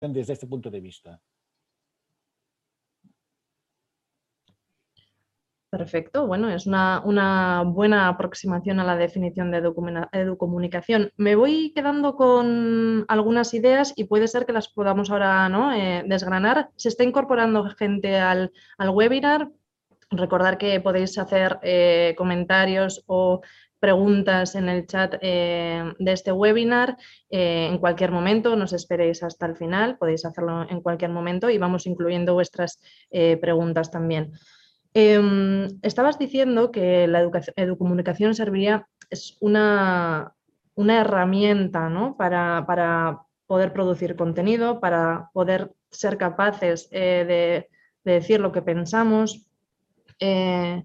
desde este punto de vista. Perfecto, bueno, es una, buena aproximación a la definición de educomunicación. Me voy quedando con algunas ideas y puede ser que las podamos ahora ¿no? Eh, desgranar. Se está incorporando gente al, webinar. Recordar que podéis hacer eh, comentarios o preguntas en el chat eh, de este webinar en cualquier momento, no os esperéis hasta el final, podéis hacerlo en cualquier momento y vamos incluyendo vuestras preguntas también. Em, estabas diciendo que la educomunicación serviría, es una, herramienta para, poder producir contenido, para poder ser capaces eh, de, decir lo que pensamos. Eh,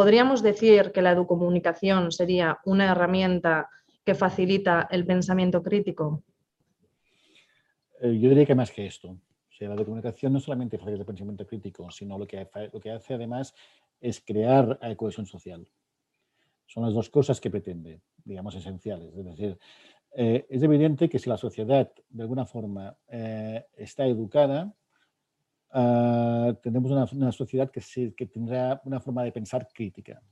¿Podríamos decir que la educomunicación sería una herramienta que facilita el pensamiento crítico? Eh, yo diría que más que esto la comunicación no solamente facilita el pensamiento crítico, sino lo que, lo que hace además es crear eh, cohesión social. Son las dos cosas que pretende, digamos, esenciales. Es decir, eh, es evidente que si la sociedad de alguna forma está educada, uh, tendremos una, una sociedad que, que tendrá una forma de pensar crítica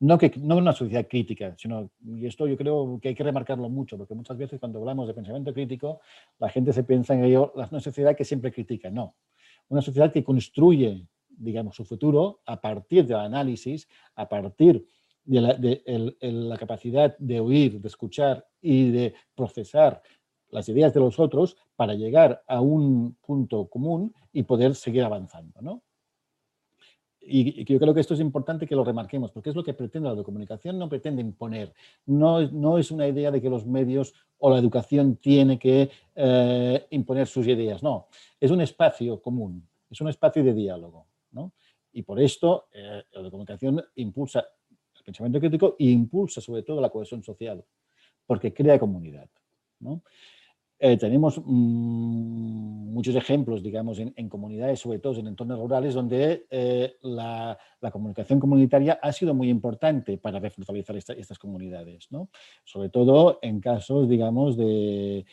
no, que, no una sociedad crítica, sino, y esto yo creo que hay que remarcarlo mucho, porque muchas veces cuando hablamos de pensamiento crítico, la gente se piensa en ello, una sociedad que siempre critica, no. Una sociedad que construye, digamos, su futuro a partir del análisis, a partir de la, de la capacidad de oír, de escuchar y de procesar las ideas de los otros para llegar a un punto común y poder seguir avanzando, ¿no? y, yo creo que esto es importante que lo remarquemos, porque es lo que pretende la comunicación, no pretende imponer, no, no es una idea de que los medios o la educación tiene que eh, imponer sus ideas, no, es un espacio común, es un espacio de diálogo, ¿no? Y por esto eh, la comunicación impulsa el pensamiento crítico e impulsa sobre todo la cohesión social, porque crea comunidad, ¿no? Eh, tenemos mm, muchos ejemplos, digamos, en, comunidades, sobre todo en entornos rurales, donde eh, la, comunicación comunitaria ha sido muy importante para refortalecer estas comunidades, ¿no? Sobre todo en casos, digamos, de,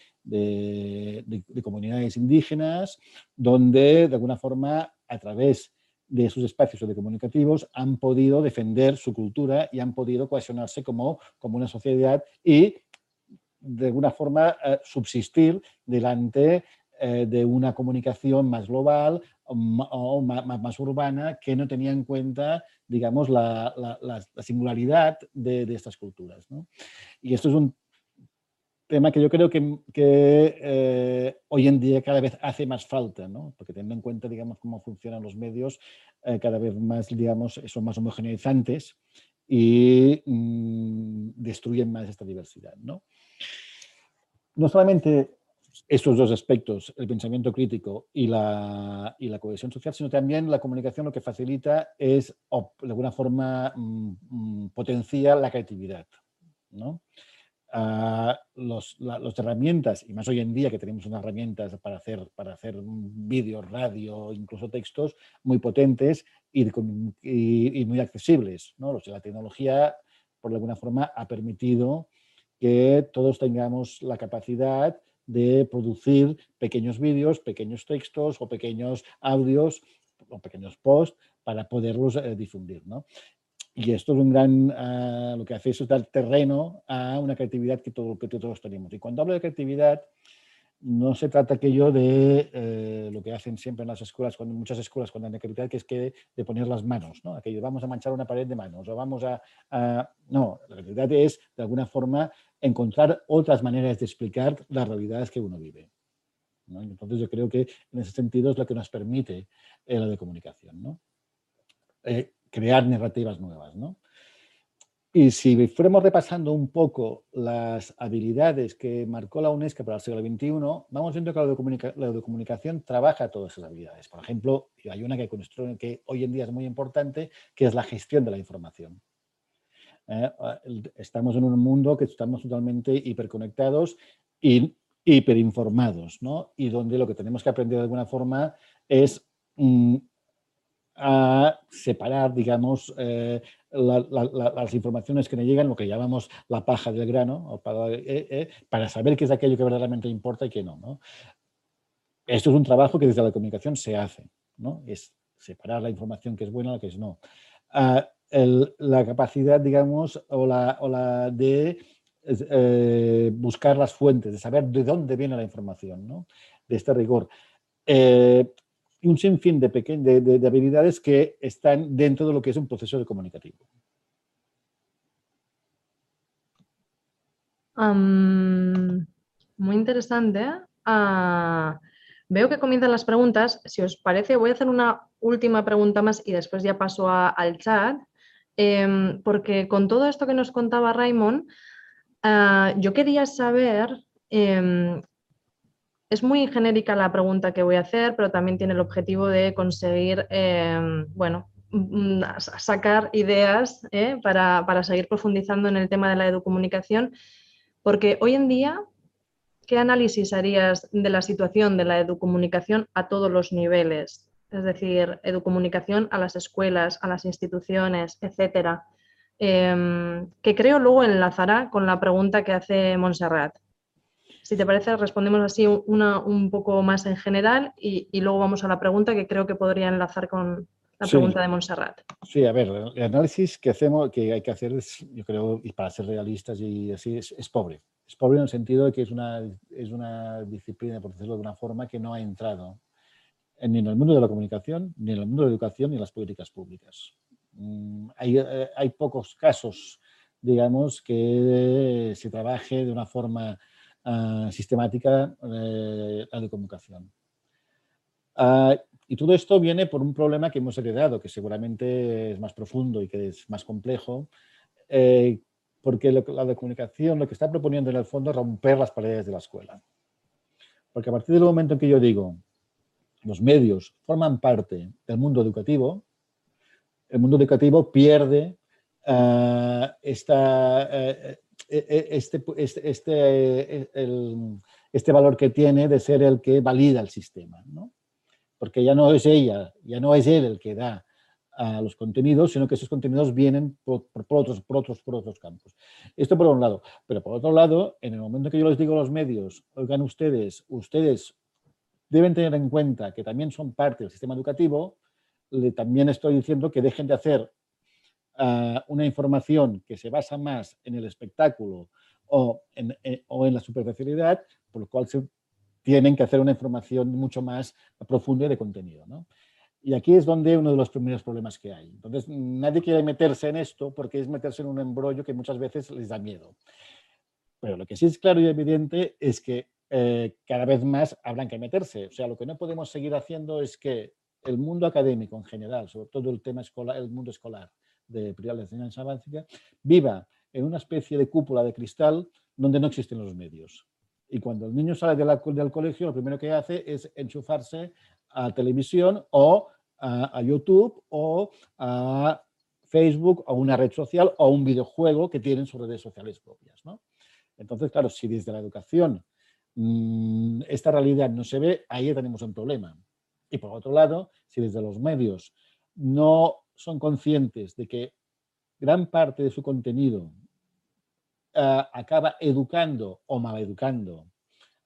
comunidades indígenas, donde de alguna forma, a través de sus espacios comunicativos han podido defender su cultura y han podido cohesionarse como una sociedad y de alguna forma eh, subsistir delante eh, de una comunicación más global o más, urbana que no tenía en cuenta, digamos, la, singularidad de, estas culturas. Y esto es un tema que yo creo que, eh, hoy en día cada vez hace más falta, porque teniendo en cuenta, digamos, cómo funcionan los medios, cada vez más, digamos, son más homogeneizantes y mm, destruyen más esta diversidad. ¿no? No solamente estos dos aspectos, el pensamiento crítico y la, y la, cohesión social, sino también la comunicación lo que facilita es, de alguna forma, mm, mm, potencia la creatividad. ¿no? Ah, los, las herramientas, y más hoy en día que tenemos unas herramientas para hacer, para hacer vídeos, radio, incluso textos, muy potentes y, y, muy accesibles. ¿no? la tecnología, por alguna forma, ha permitido que todos tengamos la capacidad de producir pequeños vídeos, pequeños textos o pequeños audios o pequeños posts para poderlos eh, difundir. Y esto es un gran, ah, lo que hace es dar terreno a una creatividad que, todo, que todos tenemos. Y cuando hablo de creatividad, no se trata aquello de eh, lo que hacen siempre en las escuelas, cuando, muchas escuelas cuando hay creatividad, que es que de poner las manos, ¿no? aquello vamos a manchar una pared de manos o vamos a, No, la creatividad es de alguna forma encontrar otras maneras de explicar las realidades que uno vive. Entonces yo creo que en ese sentido es lo que nos permite la de comunicación, ¿no? Eh, crear narrativas nuevas. ¿no? Y si fuéramos repasando un poco las habilidades que marcó la UNESCO para el siglo XXI, vamos viendo que la comunicación trabaja todas esas habilidades. Por ejemplo, hay una que, que hoy en día es muy importante, que es la gestión de la información. Eh, estamos en un mundo que estamos totalmente hiperconectados y hiperinformados, ¿no? Y donde lo que tenemos que aprender de alguna forma es mm, a separar, digamos, eh, las informaciones que nos llegan, lo que llamamos la paja del grano, para, eh, para, saber qué es aquello que verdaderamente importa y qué no. ¿no? esto es un trabajo que desde la comunicación se hace, ¿no? Es separar la información que es buena de la que es no. Ah, la capacidad, digamos, o la, o la de eh, buscar las fuentes, de saber de dónde viene la información, ¿no? de este rigor. Eh, un sinfín de, de, de, habilidades que están dentro de lo que es un proceso de comunicativo. muy interesante. Ah, veo que comienzan las preguntas. Si os parece, voy a hacer una última pregunta más y después ya paso al chat. Em, porque con todo esto que nos contaba Raymond, ah, yo quería saber, em, es muy genérica la pregunta que voy a hacer, pero también tiene el objetivo de conseguir, em, bueno, sacar ideas ¿eh? para, para seguir profundizando en el tema de la educomunicación, porque hoy en día ¿qué análisis harías de la situación de la educomunicación a todos los niveles? Es decir, educomunicación a las escuelas, a las instituciones, etcétera. Em, que creo luego enlazará con la pregunta que hace Montserrat. Si te parece, respondemos así una, un poco más en general y, luego vamos a la pregunta que creo que podría enlazar con la pregunta de Montserrat. Sí, a ver, el análisis que hacemos, que hay que hacer, es, yo creo, y para ser realistas y así, es pobre. Es pobre en el sentido de que es una, es una disciplina, por decirlo de una forma, que no ha entrado ni en el mundo de la comunicación, ni en el mundo de la educación, ni en las políticas públicas. Mm, hay, eh, hay pocos casos, digamos, que se trabaje de una forma ah, sistemática eh, la comunicación. Ah, y todo esto viene por un problema que hemos heredado, que seguramente es más profundo y que es más complejo, eh, porque la de comunicación lo que está proponiendo en el fondo es romper las paredes de la escuela. Porque a partir del momento en que yo digo, los medios forman parte del mundo educativo, el mundo educativo pierde uh, esta, uh, este, este, este, el, este valor que tiene de ser el que valida el sistema. ¿no? Porque ya no es ella, ya no es él el que da a los contenidos, sino que esos contenidos vienen por, otros, por, otros, por otros campos. Esto por un lado. Pero por otro lado, en el momento que yo les digo a los medios, oigan ustedes, ustedes deben tener en cuenta que también son parte del sistema educativo, le, también estoy diciendo que dejen de hacer uh, una información que se basa más en el espectáculo o en, eh, la superficialidad, por lo cual tienen que hacer una información mucho más profunda y de contenido. ¿no? Y aquí es donde uno de los primeros problemas que hay. Entonces, nadie quiere meterse en esto porque es meterse en un embrollo que muchas veces les da miedo. Pero lo que sí es claro y evidente es que eh, cada vez más habrán que meterse. O sea, lo que no podemos seguir haciendo es que el mundo académico en general, sobre todo el tema escolar, el mundo escolar de privada de enseñanza básica, viva en una especie de cúpula de cristal donde no existen los medios. Y cuando el niño sale de la, del colegio, lo primero que hace es enchufarse a televisión o a, a YouTube o a Facebook o una red social o un videojuego que tienen sus redes sociales propias. ¿no? Entonces, claro, si desde la educación Mm, esta realidad no se ve, ahí tenemos un problema. Y por otro lado, si desde los medios no son conscientes de que gran parte de su contenido ah, acaba educando o maleducando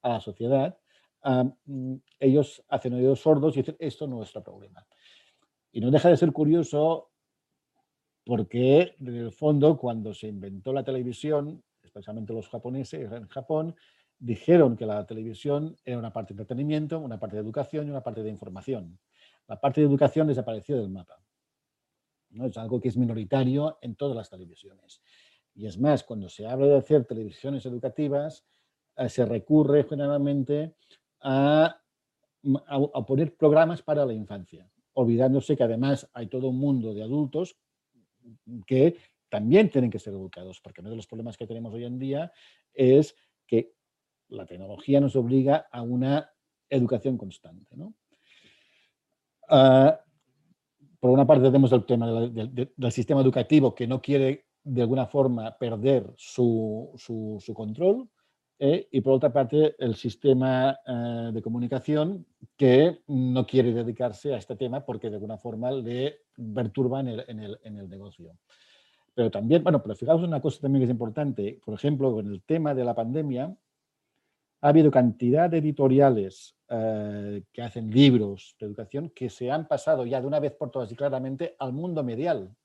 a la sociedad, ah, mm, ellos hacen oídos sordos y dicen, esto no es nuestro problema. Y no deja de ser curioso porque, en el fondo, cuando se inventó la televisión, especialmente los japoneses en Japón, dijeron que la televisión era una parte de entretenimiento, una parte de educación y una parte de información. La parte de educación desapareció del mapa. Es algo que es minoritario en todas las televisiones. Y es más, cuando se habla de hacer televisiones educativas, eh, se recurre generalmente a, a, poner programas para la infancia, olvidándose que además hay todo un mundo de adultos que también tienen que ser educados, porque uno de los problemas que tenemos hoy en día es que la tecnología nos obliga a una educación constante. Ah, por una parte tenemos el tema del sistema educativo que no quiere de alguna forma perder su, control eh, y por otra parte el sistema eh, de comunicación que no quiere dedicarse a este tema porque de alguna forma le perturba en el, en el negocio. Pero también, bueno, pero fijaos una cosa también que es importante, por ejemplo, con el tema de la pandemia, ha habido cantidad de editoriales eh, que hacen libros de educación que se han pasado ya de una vez por todas y claramente al mundo medial,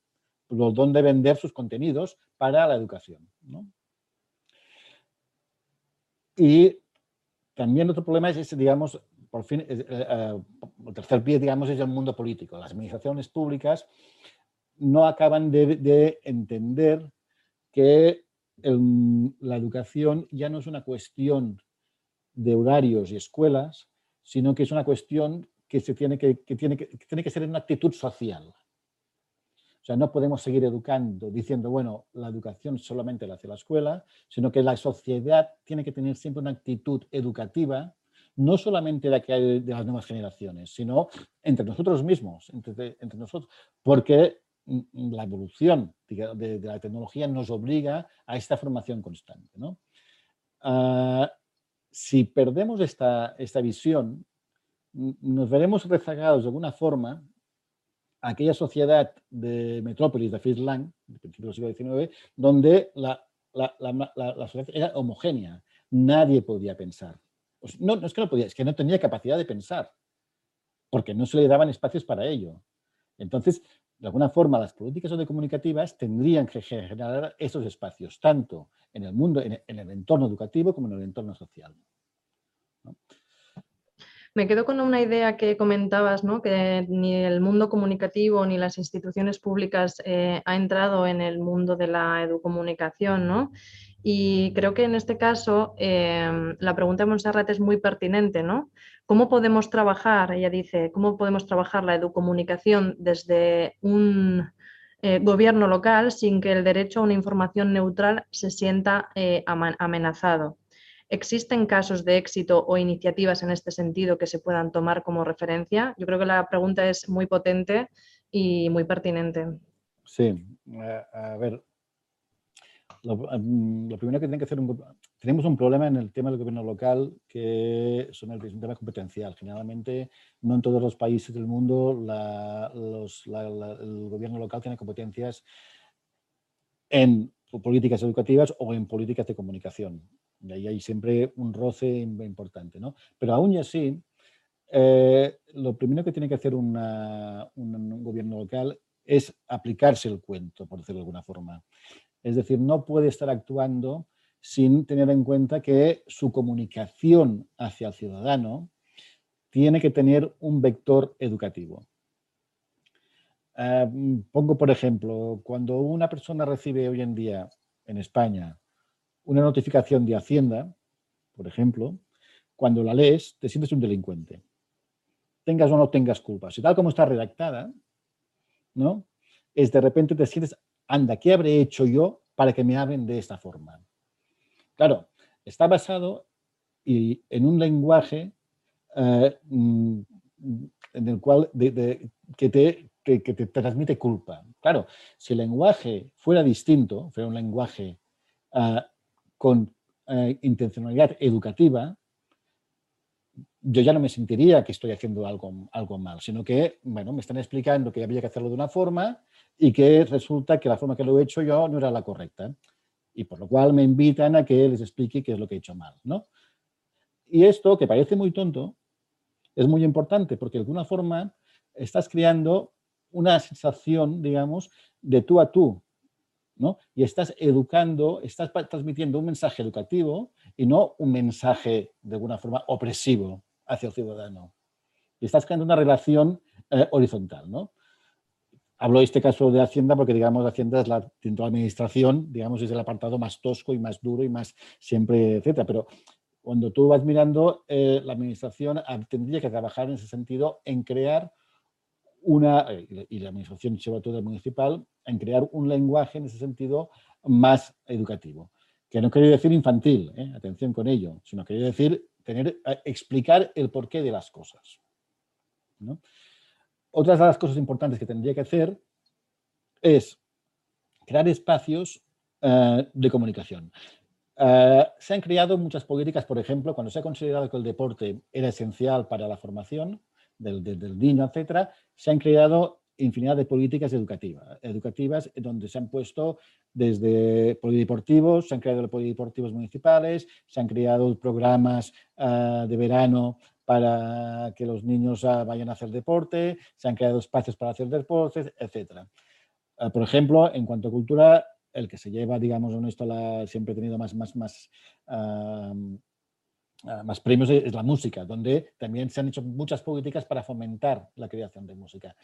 donde vender sus contenidos para la educación. Y también otro problema es, digamos, por fin, eh, eh, el tercer pie, digamos, es el mundo político. Las administraciones públicas no acaban de, entender que la educación ya no es una cuestión de horarios y escuelas, sino que es una cuestión que, se tiene, que, tiene, que, tiene que ser una actitud social. O sea, no podemos seguir educando diciendo, bueno, la educación solamente la hace la escuela, sino que la sociedad tiene que tener siempre una actitud educativa, no solamente de, que de las nuevas generaciones, sino entre nosotros mismos, entre, entre nosotros, porque la evolución de, la tecnología nos obliga a esta formación constante. ¿no? Ah, si perdemos esta, esta visión, nos veremos rezagados de alguna forma a aquella sociedad de metrópolis de Fritz Lang, de principios del siglo XIX, donde la, la, la, sociedad era homogénea. Nadie podía pensar. Pues no, no es que no podía, es que no tenía capacidad de pensar, porque no se le daban espacios para ello. Entonces, de alguna forma, las políticas comunicativas tendrían que generar esos espacios, tanto en el mundo, en el entorno educativo como en el entorno social. Me quedo con una idea que comentabas, ¿no? que ni el mundo comunicativo ni las instituciones públicas eh, ha entrado en el mundo de la educomunicación. ¿no? Y creo que en este caso em, la pregunta de Monserrat es muy pertinente. ¿no? ¿Cómo podemos trabajar, ella dice, cómo podemos trabajar la educomunicación desde un eh, gobierno local sin que el derecho a una información neutral se sienta eh, amenazado? ¿Existen casos de éxito o iniciativas en este sentido que se puedan tomar como referencia? Yo creo que la pregunta es muy potente y muy pertinente. Sí, a ver, mm, lo, primero que tiene que hacer, tenemos un problema en el tema del gobierno local que son el, un tema competencial. Generalmente, no en todos los países del mundo el gobierno local tiene competencias en políticas educativas o en políticas de comunicación. Y ahí hay siempre un roce importante. ¿no? Pero aún así, eh, lo primero que tiene que hacer un, gobierno local es aplicarse el cuento, por decirlo de alguna forma. Es decir, no puede estar actuando sin tener en cuenta que su comunicación hacia el ciudadano tiene que tener un vector educativo. Eh, pongo por ejemplo, cuando una persona recibe hoy en día en España una notificación de Hacienda, por ejemplo, cuando la lees te sientes un delincuente. Tengas o no tengas culpa. Si tal como está redactada, ¿no? Es de repente te sientes, anda, ¿qué habré hecho yo para que me hablen de esta forma? Claro, está basado y, en un lenguaje eh, mm, en el cual que, te, que, te transmite culpa. Claro, si el lenguaje fuera distinto, fuera un lenguaje uh, con eh, intencionalidad educativa, yo ya no me sentiría que estoy haciendo algo, algo mal, sino que, bueno, me están explicando que había que hacerlo de una forma y que resulta que la forma que lo he hecho yo no era la correcta. Y por lo cual me invitan a que les explique qué es lo que he hecho mal, ¿no? Y esto, que parece muy tonto, es muy importante porque de alguna forma estás creando una sensación, digamos, de tú a tú y estás educando, estás transmitiendo un mensaje educativo y no un mensaje de alguna forma opresivo hacia el ciudadano. Y estás creando una relación eh, horizontal, ¿no? Hablo de este caso de Hacienda porque, digamos, Hacienda es la, dentro de la administración, digamos, es el apartado más tosco y más duro y más siempre, etcétera. Pero cuando tú vas mirando, eh, la administración tendría que trabajar en ese sentido en crear una, eh, y la administración, sobre todo municipal, en crear un lenguaje en ese sentido más educativo. Que no quiere decir infantil, ¿eh? atención con ello, sino quiere decir tener, eh, explicar el porqué de las cosas. Otras de las cosas importantes que tendría que hacer es crear espacios de comunicación. se han creado muchas políticas, por ejemplo, cuando se ha considerado que el deporte era esencial para la formación, del, niño, etcétera, se han creado infinidad de políticas educativas, educativas donde se han puesto desde polideportivos, se han creado polideportivos municipales, se han creado programas ah, de verano para que los niños ah, vayan a hacer deporte, se han creado espacios para hacer deportes, etc. Ah, por ejemplo, en cuanto a cultura, el que se lleva, digamos, en esto siempre he tenido más, más, más, más premios es la música, donde también se han hecho muchas políticas para fomentar la creación de música.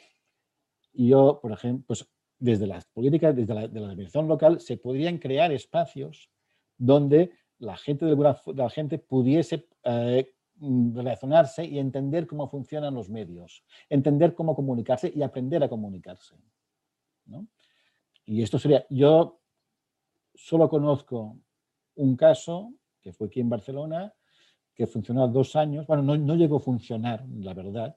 Y yo, por ejemplo, pues desde las políticas, desde la, de la administración local, se podrían crear espacios donde la gente, de la gente pudiese eh, relacionarse y entender cómo funcionan los medios, entender cómo comunicarse y aprender a comunicarse. Y esto sería, yo solo conozco un caso, que fue aquí en Barcelona, que funcionó dos años, bueno, no, no llegó a funcionar, la verdad,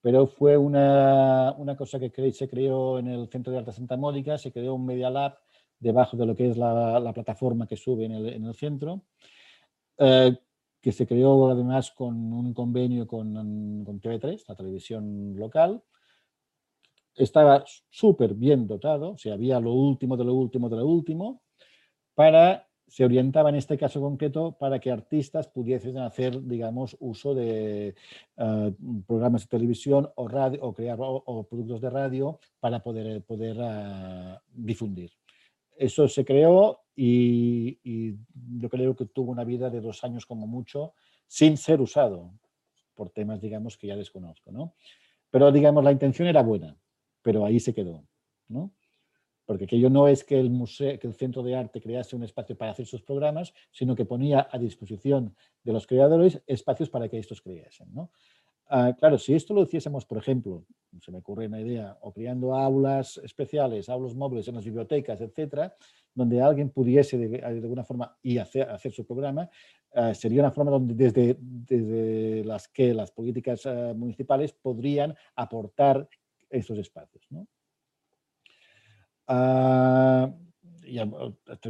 pero fue una, una cosa que se creó en el Centro de Arte Santa Mónica, se creó un Media Lab debajo de lo que es la, la plataforma que sube en el, en el centro, eh, que se creó además con un convenio con, con TV3, la televisión local. Estaba súper bien dotado, o había lo último de lo último de lo último, para se orientaba en este caso concreto para que artistas pudiesen hacer, digamos, uso de eh, programas de televisión o, radio, o crear o, productos de radio para poder, poder uh, difundir. Eso se creó y, yo creo que tuvo una vida de dos años como mucho sin ser usado por temas, digamos, que ya desconozco, ¿no? Pero, digamos, la intención era buena, pero ahí se quedó, ¿no? porque aquello no es que el, museo, que el centro de arte crease un espacio para hacer sus programas, sino que ponía a disposición de los creadores espacios para que estos creasen. ¿no? Ah, claro, si esto lo hiciésemos, por ejemplo, se me ocurre una idea, o creando aulas especiales, aulas móviles en las bibliotecas, etcétera, donde alguien pudiese de, alguna forma y hacer, hacer su programa, uh, sería una forma donde desde, desde las que las políticas uh, municipales podrían aportar esos espacios.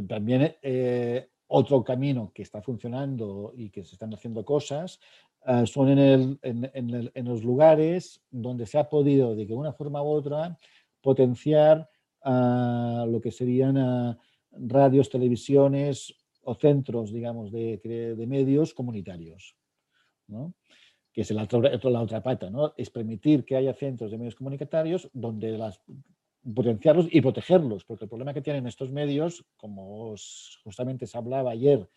también eh, otro camino que está funcionando y que se están haciendo cosas uh, son en, el, en, el, en, los lugares donde se ha podido de una forma u otra potenciar uh, lo que serían radios, televisiones o centros, digamos, de, medios comunitarios. ¿no? que es la otra, pata, es permitir que haya centros de medios comunitarios donde las potenciarlos y protegerlos, porque el problema que tienen estos medios, como justamente se hablaba ayer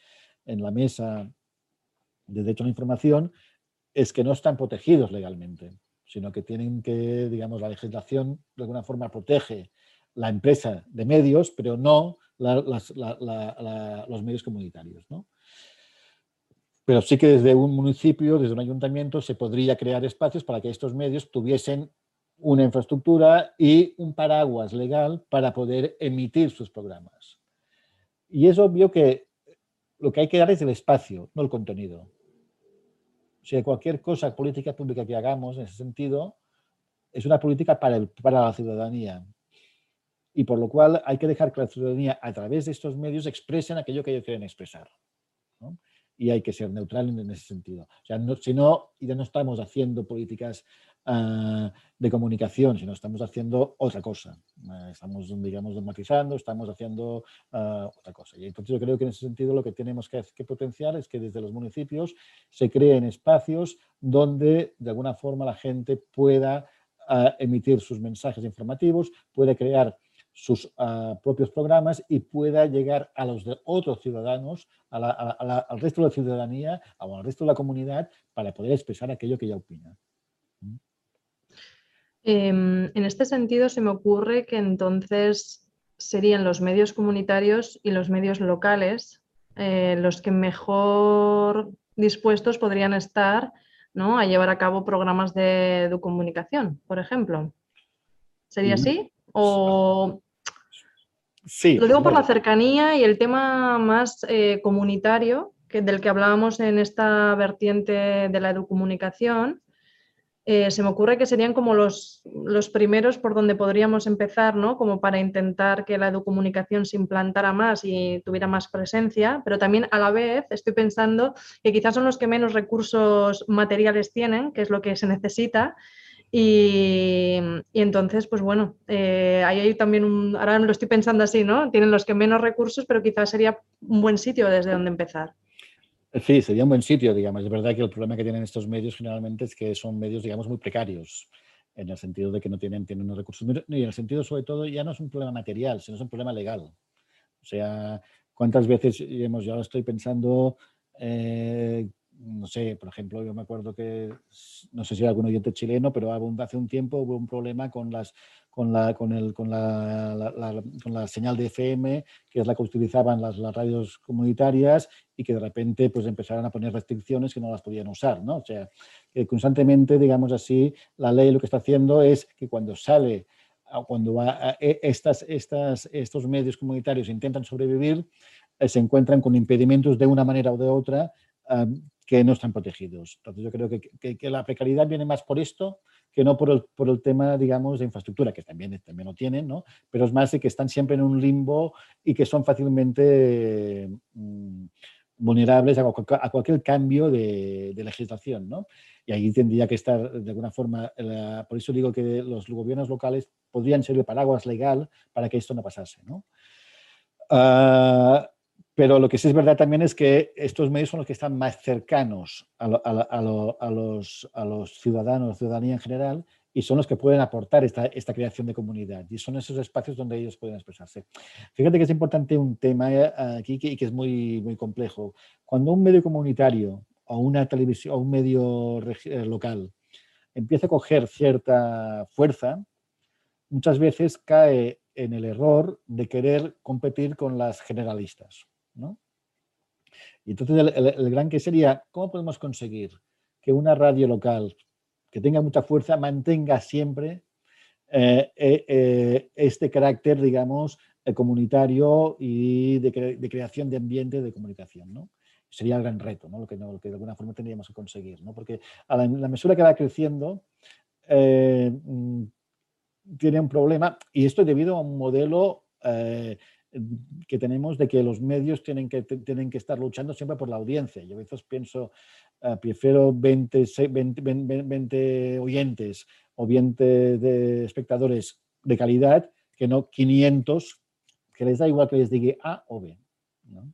en la mesa de derecho a la información, es que no están protegidos legalmente, sino que tienen que, digamos, la legislación de alguna forma protege la empresa de medios, pero no los medios comunitarios. ¿no? Pero sí que desde un municipio, desde un ayuntamiento, se podría crear espacios para que estos medios tuviesen una infraestructura y un paraguas legal para poder emitir sus programas. Y es obvio que lo que hay que dar es el espacio, no el contenido. O sea, cualquier cosa, política pública que hagamos en ese sentido, es una política para, el, para la ciudadanía. Y por lo cual hay que dejar que la ciudadanía, a través de estos medios, expresen aquello que ellos quieren expresar. ¿no? Y hay que ser neutral en ese sentido. O sea, no, si no, ya no estamos haciendo políticas uh, de comunicación, sino estamos haciendo otra cosa. Uh, estamos, digamos, dramatizando, estamos haciendo uh, otra cosa. Y entonces yo creo que en ese sentido lo que tenemos que, que potenciar es que desde los municipios se creen espacios donde de alguna forma la gente pueda emitir sus mensajes informativos, puede crear sus uh, propios programas y pueda llegar a los de otros ciudadanos, a la, a la, al resto de la ciudadanía o al resto de la comunidad para poder expresar aquello que ella opina. Eh, en este sentido, se me ocurre que entonces serían los medios comunitarios y los medios locales eh, los que mejor dispuestos podrían estar ¿no? a llevar a cabo programas de, de comunicación, por ejemplo. ¿Sería así? O... Sí. Lo digo por la cercanía y el tema más eh, comunitario que, del que hablábamos en esta vertiente de la educomunicación, eh, se me ocurre que serían como los, los, primeros por donde podríamos empezar, ¿no? Como para intentar que la educomunicación se implantara más y tuviera más presencia, pero también a la vez estoy pensando que quizás son los que menos recursos materiales tienen, que es lo que se necesita, Y, entonces, pues bueno, eh, ahí hay también un, ahora lo estoy pensando así, ¿no? Tienen los que menos recursos, pero quizás sería un buen sitio desde donde empezar. Sí, sería un buen sitio, digamos. Es verdad que el problema que tienen estos medios generalmente es que son medios, digamos, muy precarios, en el sentido de que no tienen, tienen unos recursos. Y en el sentido, sobre todo, ya no es un problema material, sino es un problema legal. O sea, ¿cuántas veces, digamos, yo estoy pensando eh, no sé, por ejemplo, yo me acuerdo que, no sé si era algún oyente chileno, pero hace un tiempo hubo un problema con, las, con, la, con, el, con, la, con la señal de FM, que es la que utilizaban las, las, radios comunitarias y que de repente pues empezaron a poner restricciones que no las podían usar, ¿no? O sea, que constantemente, digamos así, la ley lo que está haciendo es que cuando sale, cuando va e, estas, estas, estos medios comunitarios intentan sobrevivir, eh, se encuentran con impedimentos de una manera o de otra que no están protegidos. Entonces yo creo que, que, la precariedad viene más por esto que no por el, por el, tema, digamos, de infraestructura, que también, también lo tienen, ¿no? pero es más de que están siempre en un limbo y que son fácilmente mm, vulnerables a, a, cualquier cambio de, de legislación. ¿no? Y ahí tendría que estar, de alguna forma, por eso digo que los gobiernos locales podrían ser el paraguas legal para que esto no pasase. ¿no? Uh, pero lo que sí es verdad también es que estos medios son los que están más cercanos a, los, a los, ciudadanos, ciudadanía en general, y son los que pueden aportar esta, creación de comunidad. Y son esos espacios donde ellos pueden expresarse. Fíjate que es importante un tema eh, aquí que, que es muy, muy complejo. Cuando un medio comunitario o una televisión o un medio eh, local empieza a coger cierta fuerza, muchas veces cae en el error de querer competir con las generalistas. Y entonces el, gran que sería, ¿cómo podemos conseguir que una radio local que tenga mucha fuerza mantenga siempre eh, eh, eh, este carácter, digamos, comunitario y de, creación de ambiente de comunicación, ¿no? Sería el gran reto, ¿no? Lo, que, de alguna forma tendríamos que conseguir, ¿no? Porque a la, la mesura que va creciendo, mm, tiene un problema, y esto es debido a un modelo que tenemos de que los medios tienen que, tienen que estar luchando siempre por la audiencia. Yo a veces pienso, uh, prefiero 20, 20, 20, 20, oyentes o 20 de espectadores de calidad que no 500 que les da igual que les diga A o B. ¿no?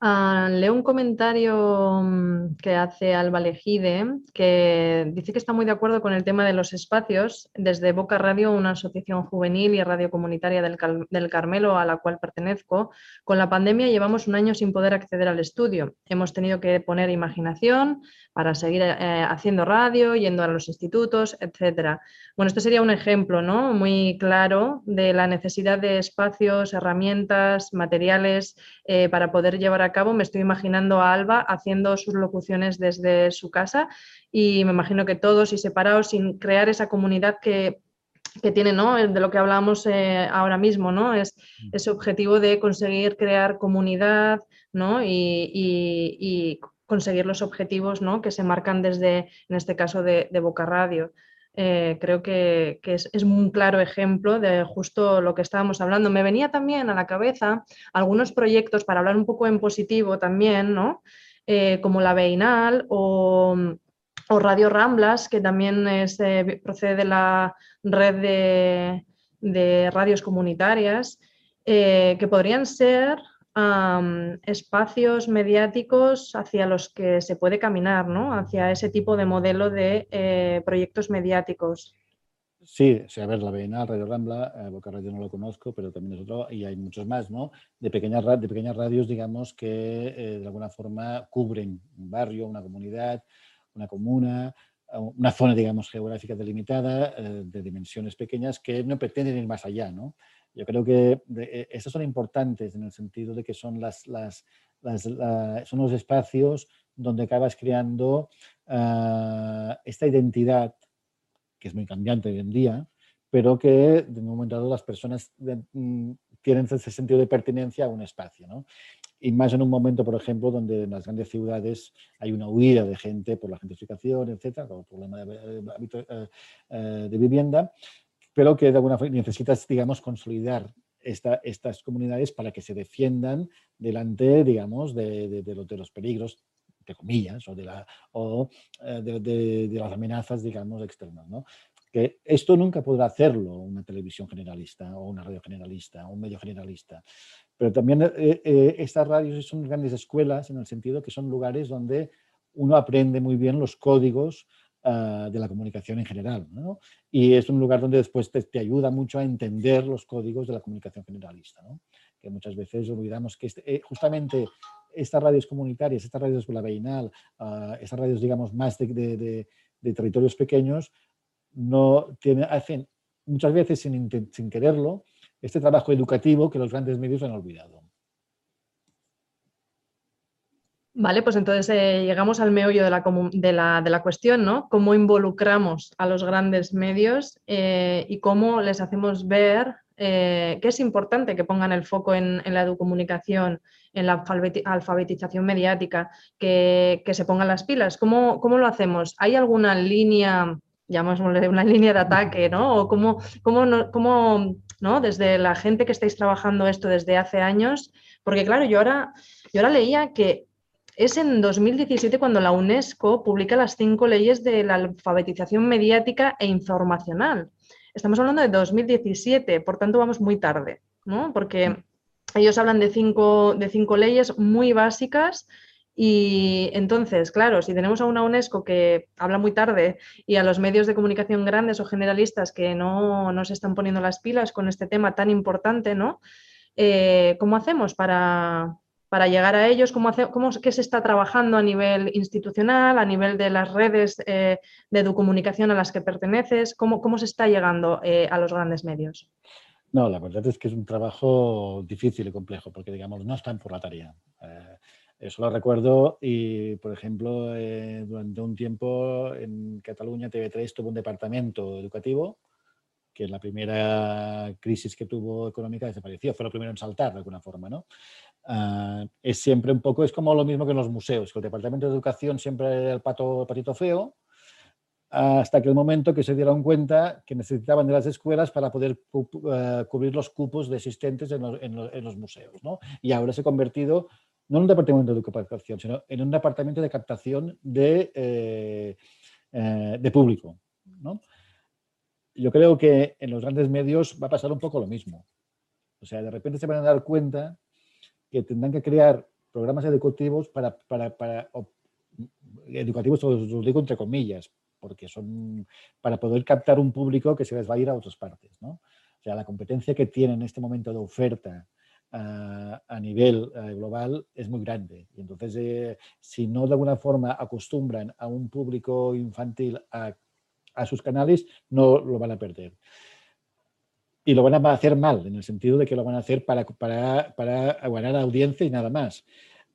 Ah, leo un comentario mm, que hace Alba Lejide, que dice que está muy de acuerdo con el tema de los espacios. Desde Boca Radio, una asociación juvenil y radio comunitaria del, del, Carmelo a la cual pertenezco, con la pandemia llevamos un año sin poder acceder al estudio. Hemos tenido que poner imaginación para seguir eh, haciendo radio, yendo a los institutos, etc. Bueno, este sería un ejemplo ¿no? muy claro de la necesidad de espacios, herramientas, materiales eh, para poder llevar a cabo, me estoy imaginando a Alba haciendo sus locuciones desde su casa y me imagino que todos y separados sin crear esa comunidad que, que tiene, ¿no? De lo que hablamos eh, ahora mismo, ¿no? Es mm. ese objetivo de conseguir crear comunidad, ¿no? Y, conseguir los objetivos, ¿no? Que se marcan desde, en este caso, de Boca Radio. Eh, creo que, es, un claro ejemplo de justo lo que estábamos hablando. Me venía también a la cabeza algunos proyectos para hablar un poco en positivo también, ¿no? Eh, como la Veinal o, Radio Ramblas, que también procede de la red de, radios comunitarias, eh, que podrían ser espacios mediáticos hacia los que se puede caminar, ¿no? hacia ese tipo de modelo de eh, proyectos mediáticos. Sí, a ver, la Bienal, Radio Rambla, eh, Boca Radio no lo conozco, pero también es otro, y hay muchos más, ¿no? De pequeñas, de pequeñas radios, digamos, que eh, de alguna forma cubren un barrio, una comunidad, una comuna, una zona, digamos, geográfica delimitada, de dimensiones pequeñas, que no pretenden ir más allá, ¿no? Yo creo que eh, estos son importantes en el sentido de que son, las, las, son los espacios donde acabas creando ah, esta identidad, que es muy cambiante hoy en día, pero que de un momento dado las personas mm, tienen ese sentido de pertenencia a un espacio. ¿no? Y más en un momento, por ejemplo, donde en las grandes ciudades hay una huida de gente por la gentrificación, etcétera, por el problema de, eh, eh, de vivienda, pero que de alguna forma necesitas, digamos, consolidar esta, estas comunidades para que se defiendan delante, digamos, de, de, los, peligros entre comillas, o de, la, o, eh, de, las amenazas, digamos, externas. ¿no? Que esto nunca podrá hacerlo una televisión generalista o una radio generalista o un medio generalista. Pero también eh, eh, estas radios son grandes escuelas en el sentido que son lugares donde uno aprende muy bien los códigos ah, de la comunicación en general. ¿no? Y es un lugar donde después te, ayuda mucho a entender los códigos de la comunicación generalista. ¿no? Que muchas veces olvidamos que este, justamente estas radios comunitarias, estas radios de la uh, estas radios, digamos, más de, de, territorios pequeños, no tiene, hacen muchas veces sin quererlo este trabajo educativo que los grandes medios han olvidado. Vale, pues entonces eh, llegamos al meollo de la, de, la, de la, cuestión, ¿no? Cómo involucramos a los grandes medios eh, y cómo les hacemos ver eh, que es importante que pongan el foco en, la educomunicación, en la alfabetización mediática, que, se pongan las pilas. ¿Cómo, ¿Cómo, lo hacemos? ¿Hay alguna línea, llamémosle una línea de ataque, ¿no? ¿O cómo, cómo, cómo ¿no? desde la gente que estáis trabajando esto desde hace años? Porque claro, yo ahora, yo ahora leía que es en 2017 cuando la UNESCO publica las cinco leyes de la alfabetización mediática e informacional. Estamos hablando de 2017, por tanto vamos muy tarde, ¿no? Porque mm. ellos hablan de cinco, de cinco leyes muy básicas y entonces, claro, si tenemos a una UNESCO que habla muy tarde y a los medios de comunicación grandes o generalistas que no, no se están poniendo las pilas con este tema tan importante, ¿no? Eh, ¿Cómo hacemos para, para llegar a ellos? ¿Cómo, hace, cómo ¿Qué se está trabajando a nivel institucional, a nivel de las redes eh, de educomunicación a las que perteneces? ¿Cómo, cómo se está llegando eh, a los grandes medios? No, la verdad es que es un trabajo difícil y complejo porque, digamos, no están por la tarea. Eh, eso lo recuerdo y, por ejemplo, durante un tiempo en Cataluña TV3 tuvo un departamento educativo que en la primera crisis que tuvo económica desapareció, fue lo primero en saltar de alguna forma, ¿no? Ah, es siempre un poco, es como lo mismo que en los museos, que el Departamento de Educación siempre era el, pato, patito feo, hasta que el momento que se dieron cuenta que necesitaban de las escuelas para poder eh, cubrir los cupos de existentes en los, en los, museos. ¿no? Y ahora se ha convertido no en un departamento de educación, sino en un departamento de captación de, eh, eh, de público. ¿no? Yo creo que en los grandes medios va a pasar un poco lo mismo. O sea, de repente se van a dar cuenta que tendrán que crear programas educativos para, para, para educativos, los digo entre comillas, porque son para poder captar un público que se les va a ir a otras partes. ¿no? O sea, la competencia que tiene en este momento de oferta a nivel uh, global es muy grande. Y entonces, eh, si no de alguna forma acostumbran a un público infantil a, a sus canales, no lo van a perder y lo van a hacer mal, en el sentido de que lo van a hacer para, para, para ganar audiencia y nada más.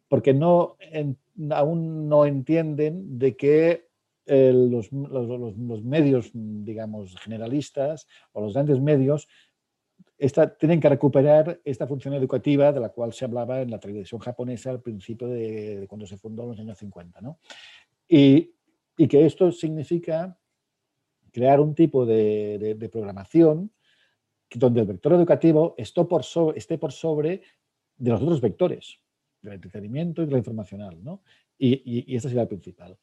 Porque no, aún no entienden de que los, los, los, medios, digamos, generalistas o los grandes medios esta, tienen que recuperar esta función educativa de la cual se hablaba en la televisión japonesa al principio de, cuando se fundó en los años 50. ¿no? Y, y, que esto significa crear un tipo de, de programación donde el vector educativo esté por, sobre, esté por sobre de los otros vectores, del entretenimiento y de la informacional. ¿no? Y, y, este sería el principal.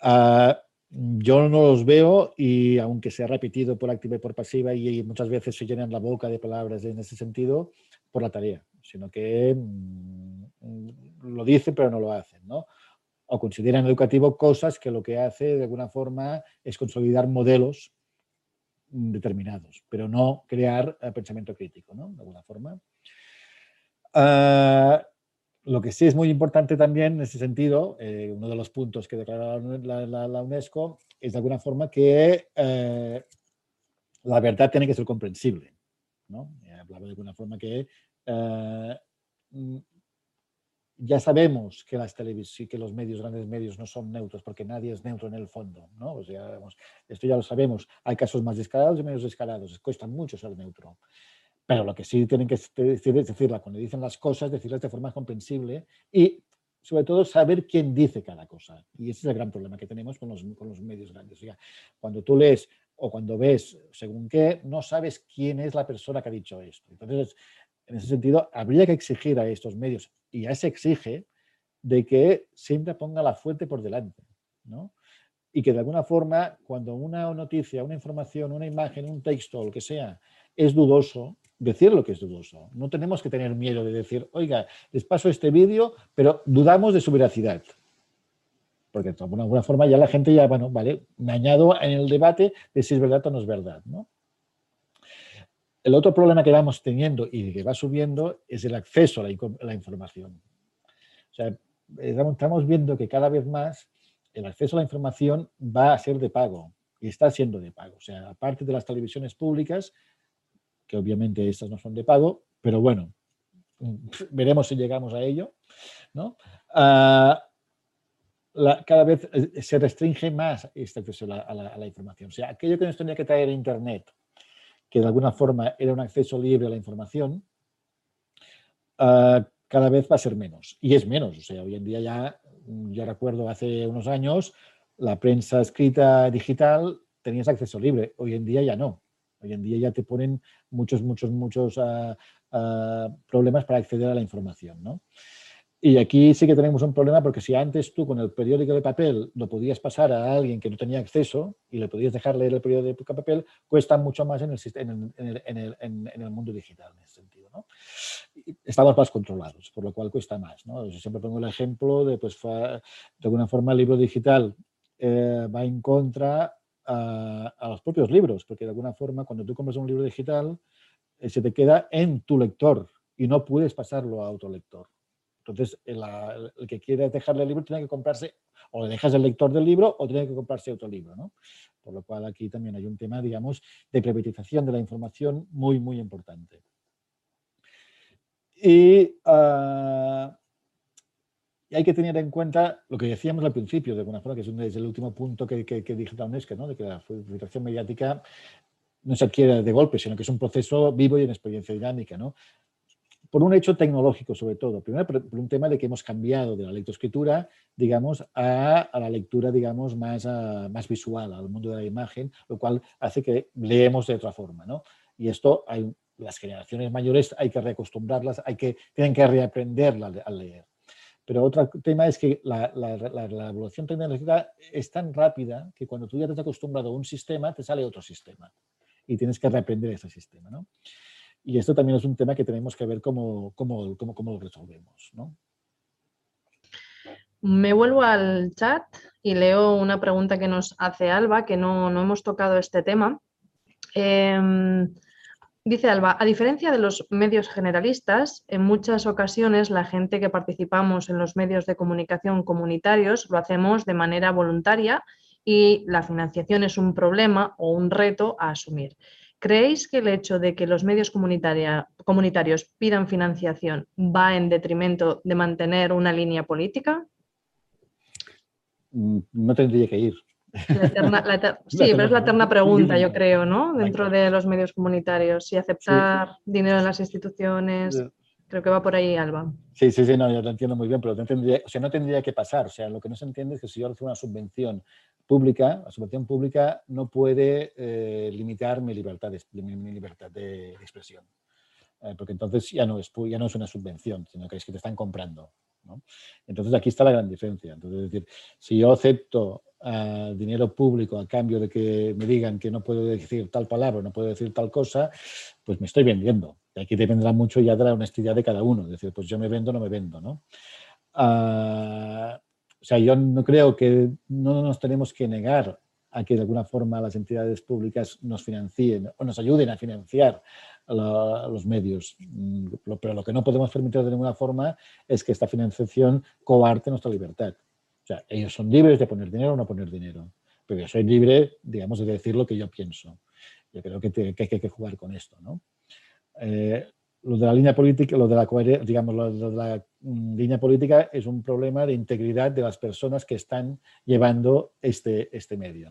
Ah, yo no los veo y aunque se ha repetido por activa y por pasiva y, muchas veces se llenan la boca de palabras en ese sentido, por la tarea, sino que mm, lo dicen pero no lo hacen. ¿no? O consideran educativo cosas que lo que hace de alguna forma es consolidar modelos determinados, pero no crear eh, pensamiento crítico, ¿no? De alguna forma. Ah, lo que sí es muy importante también en ese sentido, eh, uno de los puntos que declara la, UNESCO es de alguna forma que eh, la verdad tiene que ser comprensible. ¿no? Hablaba de alguna forma que ya sabemos que las televisiones, que los medios, grandes medios, no son neutros, porque nadie es neutro en el fondo, ¿no? O sea, esto ya lo sabemos. Hay casos más descarados y menos descarados. Cuesta mucho ser neutro. Pero lo que sí tienen que decir es decirla, cuando dicen las cosas, decirlas de forma comprensible y, sobre todo, saber quién dice cada cosa. Y ese es el gran problema que tenemos con los, con los medios grandes. O sea, cuando tú lees o cuando ves según qué, no sabes quién es la persona que ha dicho esto. Entonces, en ese sentido, habría que exigir a estos medios, y ya se exige, de que siempre ponga la fuente por delante, ¿no? Y que de alguna forma, cuando una noticia, una información, una imagen, un texto, lo que sea, es dudoso, decir lo que es dudoso. No tenemos que tener miedo de decir, oiga, les paso este vídeo, pero dudamos de su veracidad. Porque de alguna forma ya la gente ya, bueno, vale, me añado en el debate de si es verdad o no es verdad, ¿no? El otro problema que vamos teniendo y que va subiendo es el acceso a la, información. O sea, estamos viendo que cada vez más el acceso a la información va a ser de pago y está siendo de pago. O sea, aparte de las televisiones públicas, que obviamente estas no son de pago, pero bueno, veremos si llegamos a ello. ¿no? Ah, cada vez eh, se restringe más este acceso a la, información. O sea, aquello que nos tenía que traer Internet que de alguna forma era un acceso libre a la información, ah, cada vez va a ser menos. Y es menos. O sea, hoy en día ya, yo recuerdo hace unos años, la prensa escrita digital tenías acceso libre. Hoy en día ya no. Hoy en día ya te ponen muchos, muchos, muchos ah, ah, problemas para acceder a la información. ¿no? Y aquí sí que tenemos un problema porque si antes tú con el periódico de papel lo podías pasar a alguien que no tenía acceso y le podías dejar leer el periódico de papel, cuesta mucho más en el, en el, en el, en el mundo digital en ese sentido. ¿no? Estamos más controlados, por lo cual cuesta más. ¿no? Yo siempre pongo el ejemplo de, pues, de alguna forma el libro digital eh, va en contra a, a, los propios libros, porque de alguna forma cuando tú compras un libro digital eh, se te queda en tu lector y no puedes pasarlo a otro lector. Entonces, el, que quiere dejarle el libro tiene que comprarse, o le dejas el lector del libro o tiene que comprarse otro libro, ¿no? Por lo cual aquí también hay un tema, digamos, de privatización de la información muy, muy importante. Y, ah, hay que tener en cuenta lo que decíamos al principio, de alguna forma, que es, el último punto que, que, que dije ¿no? de que la filtración mediática no se adquiere de golpe, sino que es un proceso vivo y en experiencia dinámica. ¿no? Por un hecho tecnológico sobre todo. Primero por, un tema de que hemos cambiado de la lectoescritura, digamos, a, la lectura, digamos, más, ah, más visual, al mundo de la imagen, lo cual hace que leemos de otra forma, ¿no? Y esto hay, las generaciones mayores hay que reacostumbrarlas, hay que, tienen que reaprenderla al leer. Pero otro tema es que la, la, la, evolución tecnológica es tan rápida que cuando tú ya te has acostumbrado a un sistema, te sale otro sistema y tienes que reaprender ese sistema, ¿no? Y esto también es un tema que tenemos que ver cómo, cómo, cómo, lo resolvemos. ¿no? Me vuelvo al chat y leo una pregunta que nos hace Alba, que no, no hemos tocado este tema. Em, dice Alba, a diferencia de los medios generalistas, en muchas ocasiones la gente que participamos en los medios de comunicación comunitarios lo hacemos de manera voluntaria y la financiación es un problema o un reto a asumir. ¿Creéis que el hecho de que los medios comunitarios pidan financiación va en detrimento de mantener una línea política? Mm, no tendría que ir. sí, pero es la eterna pregunta, yo creo, ¿no? Dentro de los medios comunitarios, si aceptar dinero en las instituciones. Creo que va por ahí, Alba. Sí, sí, sí, no, yo lo entiendo muy bien, pero no tendría, que pasar. O sea, lo que no se entiende es que si yo recibo una subvención pública, la subvención pública no puede eh, limitar mi libertad de, mi, de expresión. Eh, porque entonces ya no, es, ya no es una subvención, sino que es que te están comprando. Entonces aquí está la gran diferencia. Entonces, es decir, si yo acepto uh, dinero público a cambio de que me digan que no puedo decir tal palabra, no puedo decir tal cosa, pues me estoy vendiendo. Aquí dependerá mucho ya de la honestidad de cada uno. Es decir, pues yo me vendo, no me vendo. ¿no? Uh, o sea, yo no creo que no nos tenemos que negar a que de alguna forma las entidades públicas nos financien o nos ayuden a financiar los medios. Mm, pero lo que no podemos permitir de ninguna forma es que esta financiación coarte nuestra libertad. O sea, ellos son libres de poner dinero o no poner dinero. Pero yo soy libre, digamos, de decir lo que yo pienso. Yo creo que, hay que jugar con esto, ¿no? Eh, lo de la línea política, lo de la, digamos, la mm, línea política es un problema de integridad de las personas que están llevando este, este medio.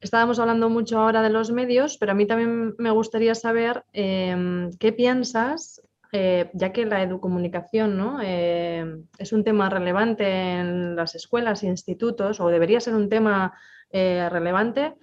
Estábamos hablando mucho ahora de los medios, pero a mí también me gustaría saber em, qué piensas, eh, ya que la educomunicación ¿no? Eh, es un tema relevante en las escuelas e institutos, o debería ser un tema eh, relevante,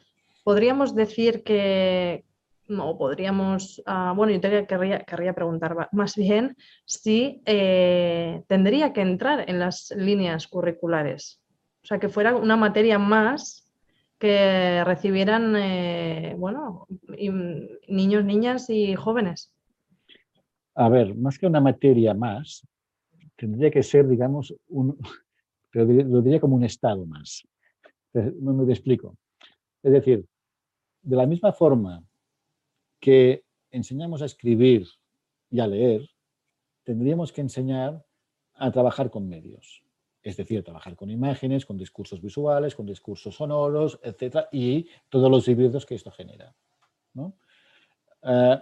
podríamos decir que, no podríamos, ah, bueno, yo te querría, preguntar más bien si eh, tendría que entrar en las líneas curriculares, o sea, que fuera una materia más que recibieran, eh, bueno, niños, niñas y jóvenes. A ver, más que una materia más, tendría que ser, digamos, un, lo diría como un estado más. No me explico. Es decir, de la misma forma que enseñamos a escribir y a leer, tendríamos que enseñar a trabajar con medios. Es decir, trabajar con imágenes, con discursos visuales, con discursos sonoros, etcétera, y todos los híbridos que esto genera. ¿no? Eh,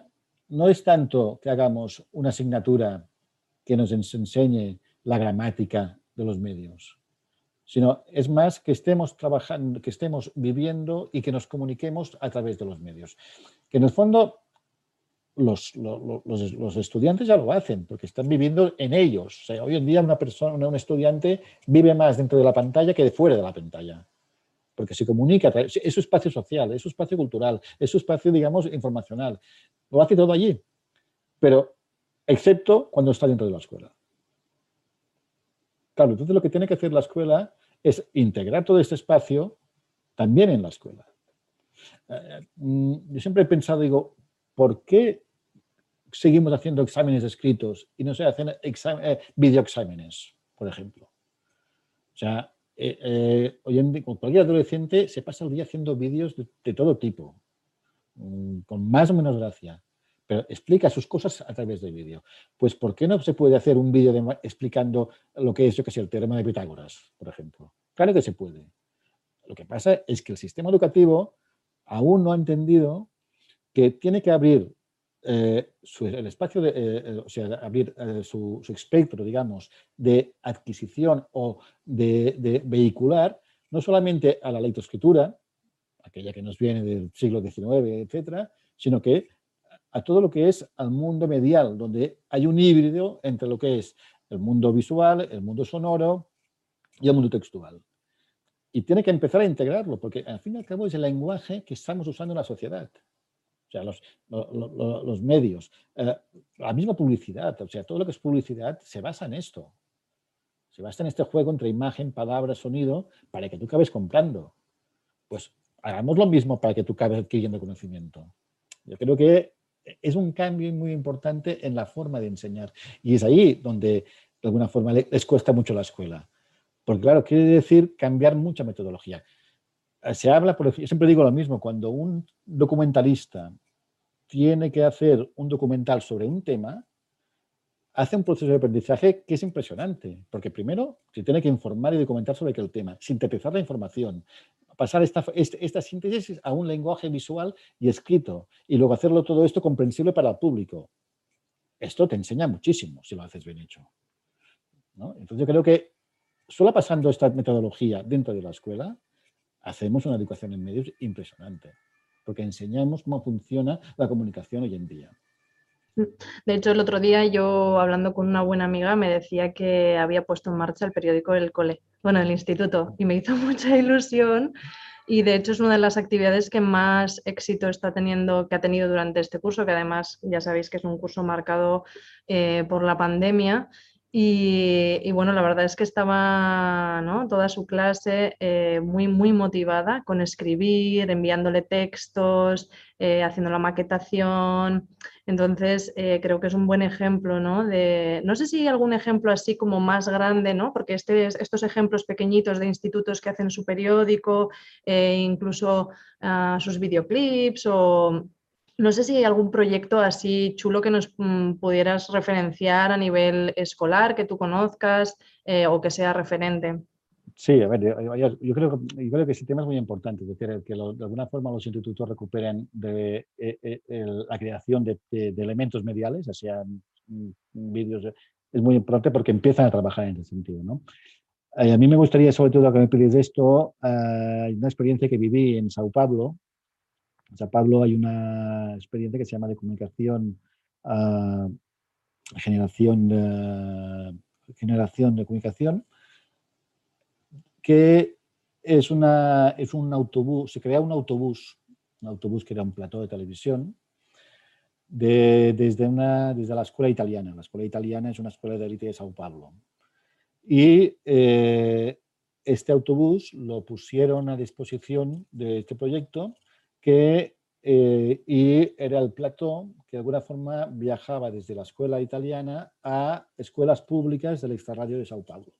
no es tanto que hagamos una asignatura que nos enseñe la gramática de los medios, sino es más que estemos trabajando, que estemos viviendo y que nos comuniquemos a través de los medios. Que en el fondo los, los, estudiantes ya lo hacen, porque están viviendo en ellos. Hoy en día una persona, un estudiante vive más dentro de la pantalla que de fuera de la pantalla, porque se comunica, es su espacio social, es su espacio cultural, es su espacio, digamos, informacional. Lo hace todo allí, pero excepto cuando está dentro de la escuela. Claro, entonces lo que tiene que hacer la escuela es integrar todo este espacio también en la escuela. Eh, mm, yo siempre he pensado, digo, ¿por qué seguimos haciendo exámenes escritos y no se hacen eh, videoexámenes, por ejemplo? O sea, eh, hoy en día, cualquier adolescente se pasa el día haciendo vídeos de, todo tipo, mm, con más o menos gracia pero explica sus cosas a través del vídeo. Pues ¿por qué no se puede hacer un vídeo explicando lo que es, yo que sé, el teorema de Pitágoras, por ejemplo? Claro que se puede. Lo que pasa es que el sistema educativo aún no ha entendido que tiene que abrir eh, el espacio, de, eh, eh, o sea, abrir su, espectro, digamos, de adquisición o de, de, vehicular, no solamente a la lectoescritura, aquella que nos viene del siglo XIX, etcétera, sino que a todo lo que es al mundo medial, donde hay un híbrido entre lo que es el mundo visual, el mundo sonoro y el mundo textual. Y tiene que empezar a integrarlo, porque al fin y al cabo es el lenguaje que estamos usando en la sociedad. O sea, los, los, medios, eh, la misma publicidad, o sea, todo lo que es publicidad se basa en esto. Se basa en este juego entre imagen, palabra, sonido, para que tú acabes comprando. Pues hagamos lo mismo para que tú acabes adquiriendo conocimiento. Yo creo que es un cambio muy importante en la forma de enseñar. Y es ahí donde, de alguna forma, les cuesta mucho la escuela. Porque, claro, quiere decir cambiar mucha metodología. Eh, se habla, por ejemplo, siempre digo lo mismo, cuando un documentalista tiene que hacer un documental sobre un tema, hace un proceso de aprendizaje que es impresionante, porque primero se tiene que informar y documentar sobre aquel tema, sintetizar la información, pasar esta, esta, síntesis a un lenguaje visual y escrito y luego hacerlo todo esto comprensible para el público. Esto te enseña muchísimo si lo haces bien hecho. Entonces yo creo que solo pasando esta metodología dentro de la escuela, hacemos una educación en medios impresionante, porque enseñamos cómo funciona la comunicación hoy en día. De hecho, el otro día yo hablando con una buena amiga me decía que había puesto en marcha el periódico del cole, bueno, el instituto, y me hizo mucha ilusión. Y de hecho es una de las actividades que más éxito está teniendo, que ha tenido durante este curso, que además ya sabéis que es un curso marcado eh, por la pandemia y, bueno, la verdad es que estaba toda su clase eh, muy, muy motivada con escribir, enviándole textos, eh, haciendo la maquetación. Entonces, eh, creo que es un buen ejemplo, ¿no? De, no sé si hay algún ejemplo así como más grande, ¿no? Porque este, estos ejemplos pequeñitos de institutos que hacen su periódico, incluso ah, sus videoclips o no sé si hay algún proyecto así chulo que nos mm, pudieras referenciar a nivel escolar, que tú conozcas eh, o que sea referente. Sí, a ver, yo, creo, que ese tema es muy importante, es decir, que de alguna forma los institutos recuperen de, eh, eh, la creación de, elementos mediales, ya sean mm, vídeos, es muy importante porque empiezan a trabajar en ese sentido. ¿no? a mí me gustaría, sobre todo, que me pides esto, una experiencia que viví en Sao Paulo, en San Pablo hay una experiencia que se llama de comunicación, uh, generación, de, generación de comunicación, que es, una, es un autobús, se crea un autobús, un autobús que era un plató de televisión, desde, una, desde la escuela italiana. La escuela italiana es una escuela de élite de Sao Paulo. Y eh, este autobús lo pusieron a disposición de este proyecto que, eh, y era el plató que de alguna forma viajaba desde la escuela italiana a escuelas públicas del extrarradio de Sao Paulo.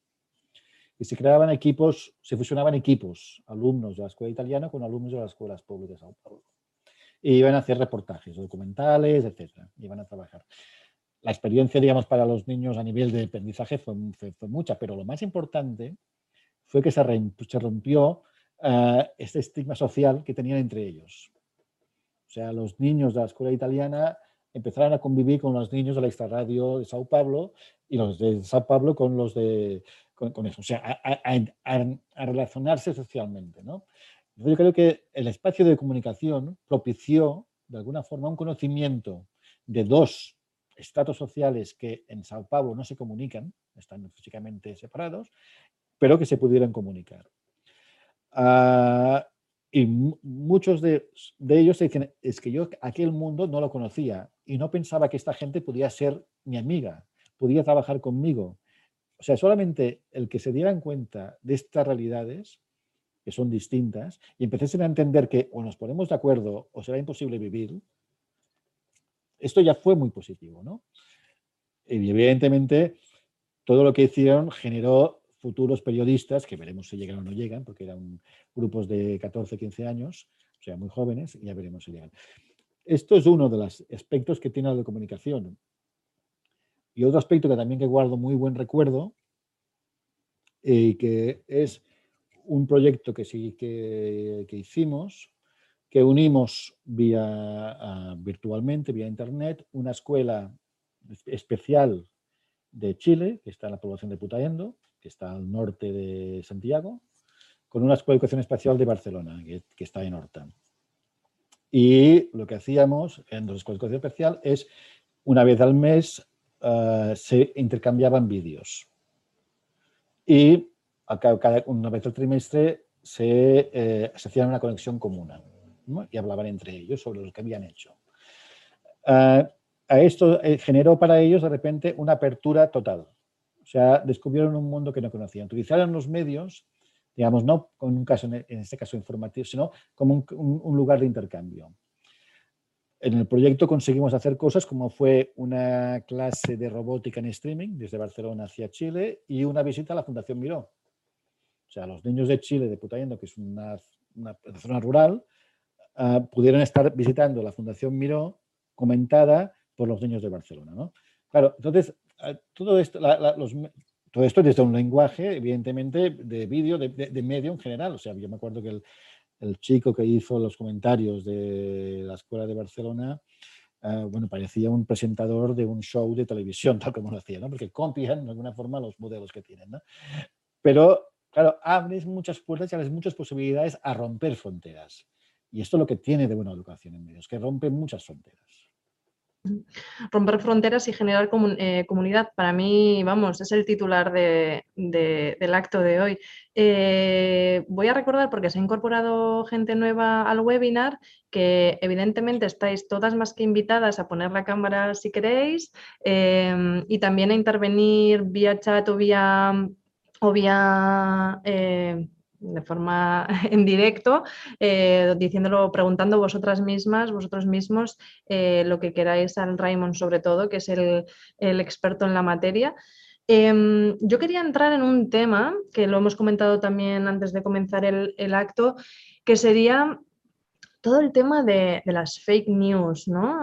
Y se creaban equipos, se fusionaban equipos, alumnos de la escuela italiana con alumnos de las escuelas públicas de Sao Paulo. Y iban a hacer reportajes, documentales, etcétera. Iban a trabajar la experiencia, digamos, para los niños a nivel de aprendizaje fue, fue, mucha, pero lo más importante fue que se, rompió uh, este estigma social que tenían entre ellos. O sea, los niños de la escuela italiana empezaron a convivir con los niños del extrarradio de Sao Paulo y los de Sao Paulo con los de con, eso, o sea, a, relacionarse socialmente. ¿no? Yo creo que el espacio de comunicación propició de alguna forma un conocimiento de dos estratos sociales que en Sao Paulo no se comunican, están físicamente separados, pero que se pudieran comunicar. Ah, y muchos de, ellos dicen, es que yo aquel mundo no lo conocía y no pensaba que esta gente podía ser mi amiga, podía trabajar conmigo. O sea, solamente el que se dieran cuenta de estas realidades, que son distintas, y empezasen a entender que o nos ponemos de acuerdo o será imposible vivir, esto ya fue muy positivo, ¿no? Y evidentemente todo lo que hicieron generó futuros periodistas, que veremos si llegan o no llegan, porque eran grupos de 14, 15 años, o sea, muy jóvenes, y ya veremos si llegan. Esto es uno de los aspectos que tiene la comunicación. Y otro aspecto que también que guardo muy buen recuerdo, y eh, que es un proyecto que sí que, que hicimos, que unimos vía virtualmente, vía internet, una escuela especial de Chile, que está en la población de Putaendo, que está al norte de Santiago, con una escuela de educación espacial de Barcelona, que, está en Horta. Y lo que hacíamos en las escuelas de educación especial es, una vez al mes, ah, se intercambiaban vídeos. Y cada, una vez al trimestre se, eh, se hacía una conexión común y hablaban entre ellos sobre lo que habían hecho. Ah, a esto eh, generó para ellos de repente una apertura total. O sea, descubrieron un mundo que no conocían. Utilizaron los medios, digamos, no con un caso, en este caso informativo, sino como un, lugar de intercambio. En el proyecto conseguimos hacer cosas como fue una clase de robótica en streaming desde Barcelona hacia Chile y una visita a la Fundación Miró. O sea, los niños de Chile, de Putayendo, que es una, una zona rural, Ah, pudieron estar visitando la Fundación Miró comentada por los niños de Barcelona. ¿no? Claro, entonces, todo esto, todo esto desde un lenguaje, evidentemente, de vídeo, de, medio en general. O sea, yo me acuerdo que el, el, chico que hizo los comentarios de la Escuela de Barcelona, ah, bueno, parecía un presentador de un show de televisión, tal como lo hacía, ¿no? porque copian de alguna forma los modelos que tienen. ¿no? Pero, claro, abres muchas puertas y abres muchas posibilidades a romper fronteras. Y esto es lo que tiene de buena educación en medios, que rompe muchas fronteras. Romper fronteras y generar eh, comunidad, para mí, vamos, es el titular del acto de hoy. Eh, voy a recordar, porque se ha incorporado gente nueva al webinar, que evidentemente estáis todas más que invitadas a poner la cámara si queréis eh, y también a intervenir vía chat o vía, o vía de forma en directo, eh, diciéndolo, preguntando vosotras mismas, vosotros mismos, eh, lo que queráis al Raymond sobre todo, que es el, experto en la materia. Em, yo quería entrar en un tema que lo hemos comentado también antes de comenzar el, acto, que sería todo el tema de, las fake news, ¿no?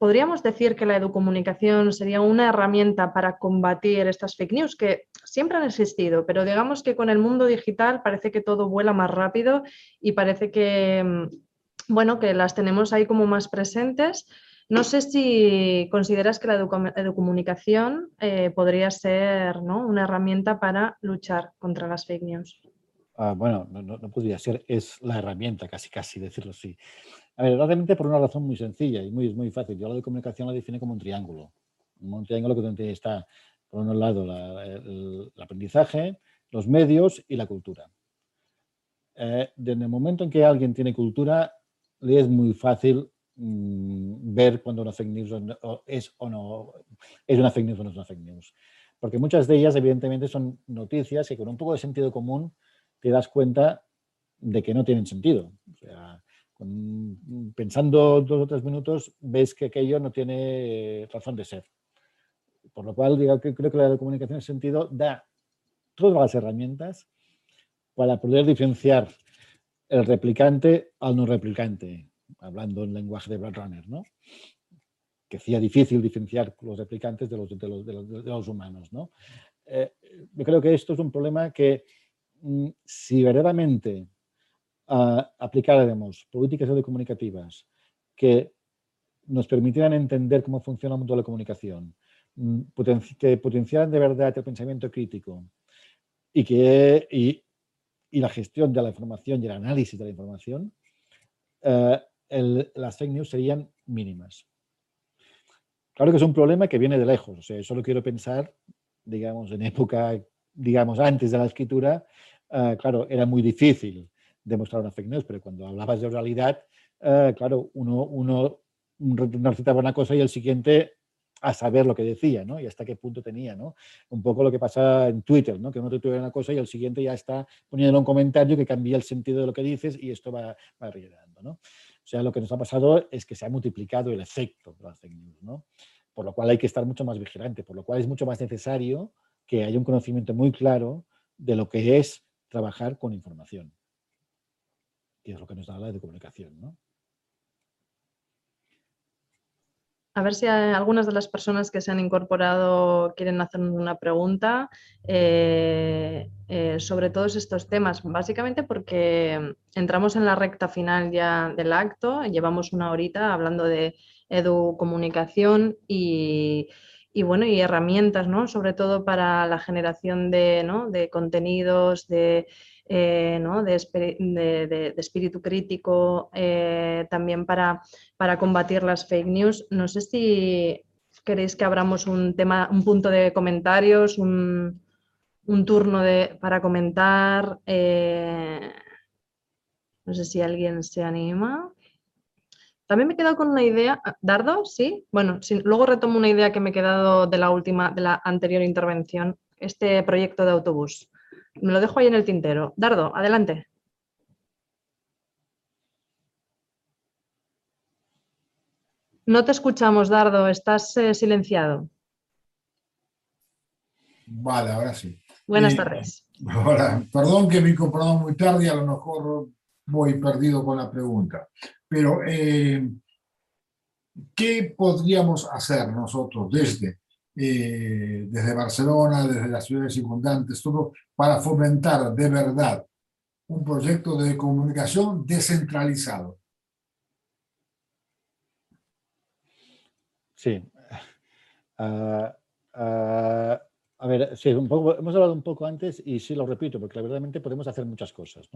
Podríamos decir que la educomunicación sería una herramienta para combatir estas fake news que siempre han existido, pero digamos que con el mundo digital parece que todo vuela más rápido y parece que, mm, bueno, que las tenemos ahí como más presentes. No sé si consideras que la educomunicación eh, podría ser una herramienta para luchar contra las fake news. Ah, bueno, no, no, podría ser, es la herramienta, casi casi decirlo así. A ver, realmente por una razón muy sencilla y muy, muy fácil. Yo la de comunicación la define como un triángulo. Un triángulo que está, por un lado, el, aprendizaje, los medios y la cultura. Eh, desde el momento en que alguien tiene cultura, le es muy fácil mm, ver cuando una fake news es o no es una fake news o no es una fake news. Porque muchas de ellas, evidentemente, son noticias que con un poco de sentido común te das cuenta de que no tienen sentido. O sea, pensando dos o tres minutos, ves que aquello no tiene razón de ser. Por lo cual, digo, que creo que la comunicación en ese sentido da todas las herramientas para poder diferenciar el replicante al no replicante, hablando en lenguaje de Brad Runner, ¿no? que hacía difícil diferenciar los replicantes de los, de los, humanos. ¿no? Eh, yo creo que esto es un problema que mm, si verdaderamente uh, aplicáramos políticas comunicativas que nos permitieran entender cómo funciona el mundo de la comunicación, mm, que potenciaran de verdad el pensamiento crítico y, que, y, la gestión de la información y el análisis de la información, eh, las fake news serían mínimas. Claro que es un problema que viene de lejos, o sea, solo quiero pensar, digamos, en época, digamos, antes de la escritura, eh, claro, era muy difícil demostrar una fake news, pero cuando hablabas de realidad, eh, claro, uno, uno recitaba una cosa y el siguiente a saber lo que decía, ¿no? Y hasta qué punto tenía, ¿no? Un poco lo que pasa en Twitter, ¿no? Que uno te tuviera una cosa y el siguiente ya está poniendo un comentario que cambia el sentido de lo que dices y esto va, va ¿no? O sea, lo que nos ha pasado es que se ha multiplicado el efecto de las fake news, ¿no? Por lo cual hay que estar mucho más vigilante, por lo cual es mucho más necesario que haya un conocimiento muy claro de lo que es trabajar con información. Y es lo que nos da la de comunicación, ¿no? A ver si algunas de las personas que se han incorporado quieren hacer una pregunta eh, eh, sobre todos estos temas, básicamente porque entramos en la recta final ya del acto, llevamos una horita hablando de educomunicación y, y bueno, y herramientas, ¿no? Sobre todo para la generación de, ¿no? de contenidos, de eh, de, espíritu crítico, eh, también para, para, combatir las fake news. No sé si queréis que abramos un tema, un punto de comentarios, un, turno de, para comentar. Eh, no sé si alguien se anima. También me he quedado con una idea. Ah, ¿Dardo? ¿Sí? Bueno, luego retomo una idea que me he quedado de la última, de la anterior intervención, este proyecto de autobús. Me lo dejo ahí en el tintero. Dardo, adelante. No te escuchamos, Dardo, estás eh, silenciado. Vale, ahora sí. Buenas eh, tardes. Ahora, perdón que me he muy tarde, a lo mejor voy perdido con la pregunta. Pero, eh, ¿qué podríamos hacer nosotros desde eh, desde Barcelona, desde las ciudades circundantes, todo para fomentar de verdad un proyecto de comunicación descentralizado. Sí. Ah, ah, a ver, hemos hablado un poco antes y sí lo repito, porque verdaderamente podemos hacer muchas cosas.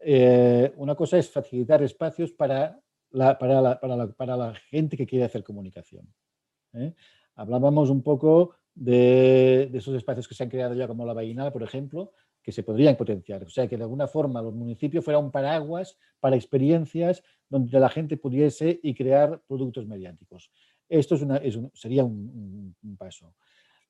Eh, una cosa es facilitar espacios la, la, para la, para la gente que quiere hacer comunicación. ¿eh? Hablábamos un poco de, esos espacios que se han creado ya como la Vainal, por ejemplo, que se podrían potenciar. O sea, que de alguna forma los municipios fueran un paraguas para experiencias donde la gente pudiese y crear productos mediáticos. Esto es sería un, paso.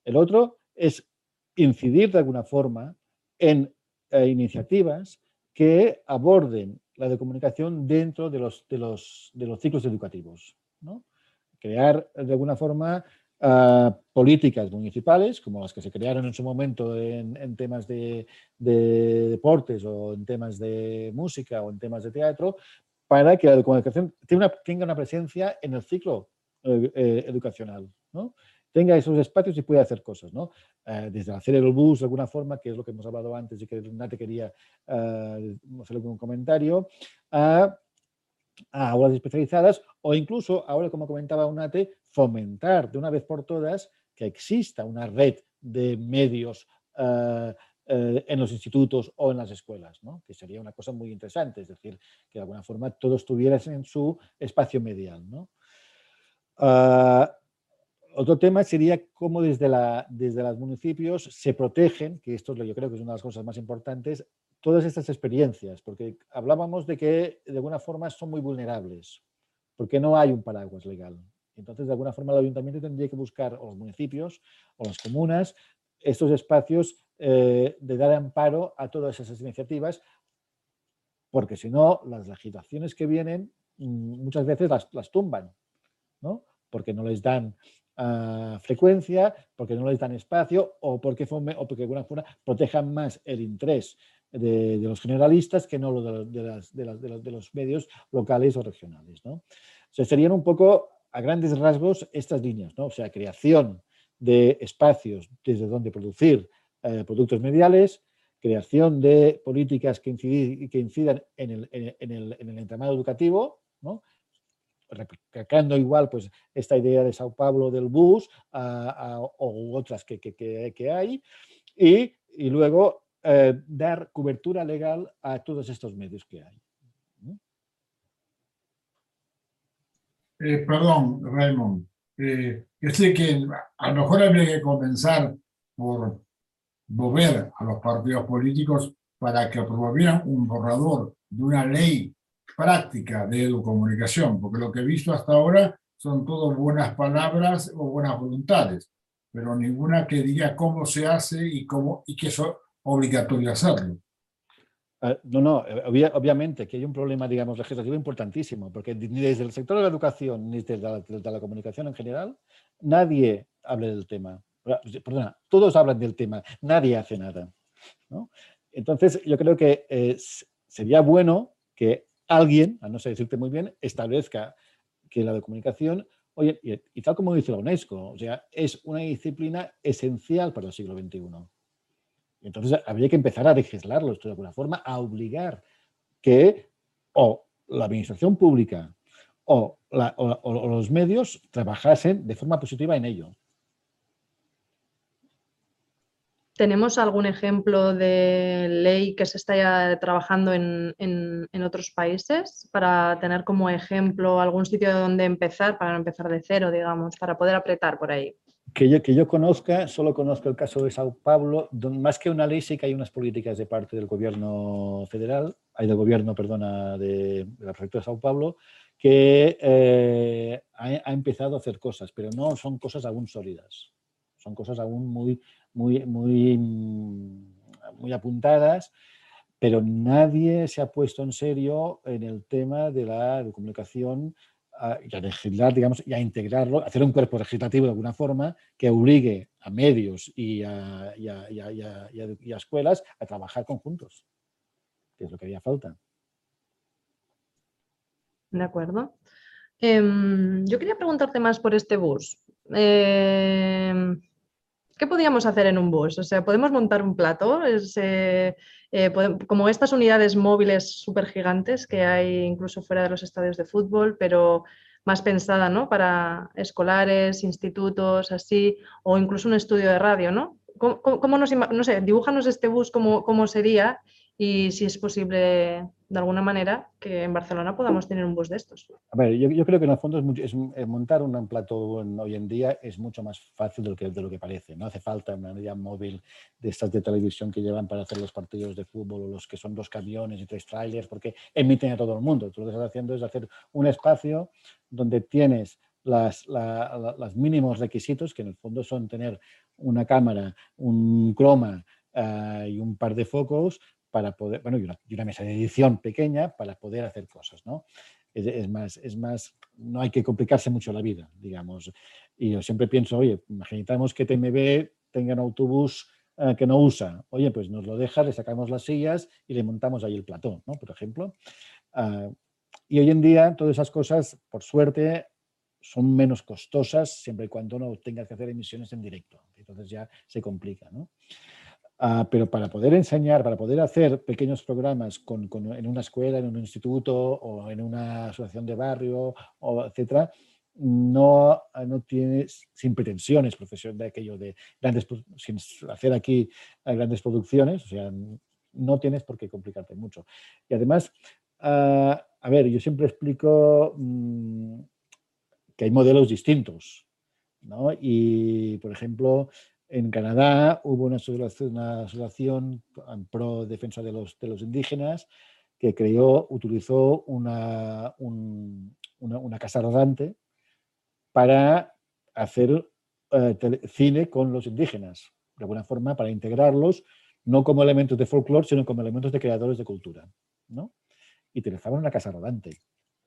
El otro es incidir de alguna forma en eh, iniciativas que aborden la de comunicación dentro de los, de los, de los ciclos educativos. ¿no? Crear de alguna forma políticas municipales, como las que se crearon en su momento en, temas de, deportes o en temas de música o en temas de teatro, para que la comunicación tenga una, tenga una presencia en el ciclo eh, eh, educacional, ¿no? tenga esos espacios y pueda hacer cosas, ¿no? Eh, desde hacer el bus de alguna forma, que es lo que hemos hablado antes y que Nate quería hacer algún comentario, a a aulas especializadas o incluso, ahora como comentaba UNATE, fomentar de una vez por todas que exista una red de medios eh, eh, en los institutos o en las escuelas, ¿no? que sería una cosa muy interesante, es decir, que de alguna forma todos tuvieran en su espacio medial. Ah, otro tema sería cómo desde, desde los municipios se protegen, que esto yo creo que es una de las cosas más importantes, todas estas experiencias, porque hablábamos de que de alguna forma son muy vulnerables. porque no hay un paraguas legal. Entonces, de alguna forma, el ayuntamiento tendría que buscar, o los municipios, o las comunas, estos espacios eh, de dar amparo a todas esas iniciativas, porque si no, las legislaciones que vienen mm, muchas veces las, tumban, ¿no? porque no les dan ah, frecuencia, porque no les dan espacio o porque, o porque de alguna forma protejan más el interés de, los generalistas que no lo de, de, los medios locales o regionales. ¿no? O serían un poco, a grandes rasgos, estas líneas, ¿no? o sea, creación de espacios desde donde producir eh, productos mediales, creación de políticas que, que incidan en el, en, el, en el, entramado educativo, ¿no? recalcando igual pues, esta idea de Sao Paulo del bus o otras que, que, que, hay, y, y luego eh, dar cobertura legal a todos estos medios que hay. Eh, perdón, Raymond, eh, que a lo mejor habría que comenzar por mover a los partidos políticos para que promovieran un borrador de una ley práctica de educomunicación, porque lo que he visto hasta ahora son todo buenas palabras o buenas voluntades, pero ninguna que diga cómo se hace y, cómo, y que es obligatorio hacerlo. Ah, no, no, obviamente que hay un problema, digamos, legislativo importantísimo, porque ni desde el sector de la educación ni desde la, la comunicación en general, nadie habla del tema. Perdona, todos hablan del tema, nadie hace nada. Entonces, yo creo que eh, sería bueno que alguien, a no sé decirte muy bien, establezca que la comunicación, oye, y, tal como dice la UNESCO, o sea, es una disciplina esencial para el siglo XXI. Entonces, habría que empezar a legislarlo de alguna forma, a obligar que o la administración pública o los medios trabajasen de forma positiva en ello. ¿Tenemos algún ejemplo de ley que se está trabajando en, otros países para tener como ejemplo algún sitio donde empezar, para no empezar de cero, digamos, para poder apretar por ahí? Que yo, que yo conozca, solo conozco el caso de Sao Paulo, más que una ley sí que hay unas políticas de parte del gobierno federal, hay del gobierno, perdona, de, la prefectura de Sao Paulo, que eh, ha, ha empezado a hacer cosas, pero no son cosas aún sólidas, son cosas aún muy muy, muy, muy apuntadas, pero nadie se ha puesto en serio en el tema de la comunicación y a legislar, digamos, y a integrarlo, hacer un cuerpo legislativo de alguna forma que obligue a medios y a, y a, y a escuelas a trabajar conjuntos, que es lo que haría falta. De acuerdo. Em, yo quería preguntarte más por este bus. Eh, ¿Qué podríamos hacer en un bus? O sea, ¿podemos montar un plato? Eh, eh, como estas unidades móviles súper gigantes que hay incluso fuera de los estadios de fútbol, pero más pensada ¿no? para escolares, institutos, así, o incluso un estudio de radio, ¿no? ¿Cómo, nos, no sé, dibújanos este bus cómo, cómo sería y si es posible de alguna manera que en Barcelona podamos tener un bus de estos. A ver, yo, creo que en el fondo es, eh, montar un plato hoy en día es mucho más fácil de lo que, de lo que parece. No hace falta una unidad móvil de estas de televisión que llevan para hacer los partidos de fútbol o los que son dos camiones y tres trailers porque emiten a todo el mundo. Tú lo que estás haciendo es hacer un espacio donde tienes las, los mínimos requisitos, que en el fondo son tener una cámara, un croma eh, y un par de focos para poder, bueno, y una, mesa de edición pequeña para poder hacer cosas, ¿no? Es, más, es más, no hay que complicarse mucho la vida, digamos. Y yo siempre pienso, oye, imaginamos que TMB tenga un autobús eh, que no usa. Oye, pues nos lo deja, le sacamos las sillas y le montamos ahí el platón, ¿no? Por ejemplo. Ah, y hoy en día todas esas cosas, por suerte, son menos costosas siempre y cuando no tengas que hacer emisiones en directo. Entonces ya se complica, ¿no? Ah, pero para poder enseñar, para poder hacer pequeños programas con, en una escuela, en un instituto o en una asociación de barrio, o etcétera, no, no tienes, sin pretensiones profesión de aquello de grandes, sin hacer aquí grandes producciones, o sea, no tienes por qué complicarte mucho. Y además, ah, a ver, yo siempre explico mm, que hay modelos distintos, ¿no? Y, por ejemplo, en Canadá hubo una asociación, pro defensa de los, de los indígenas que creó, utilizó una, un, una, casa rodante para hacer eh, cine con los indígenas, de alguna forma para integrarlos no como elementos de folclore, sino como elementos de creadores de cultura. ¿no? Y utilizaban una casa rodante,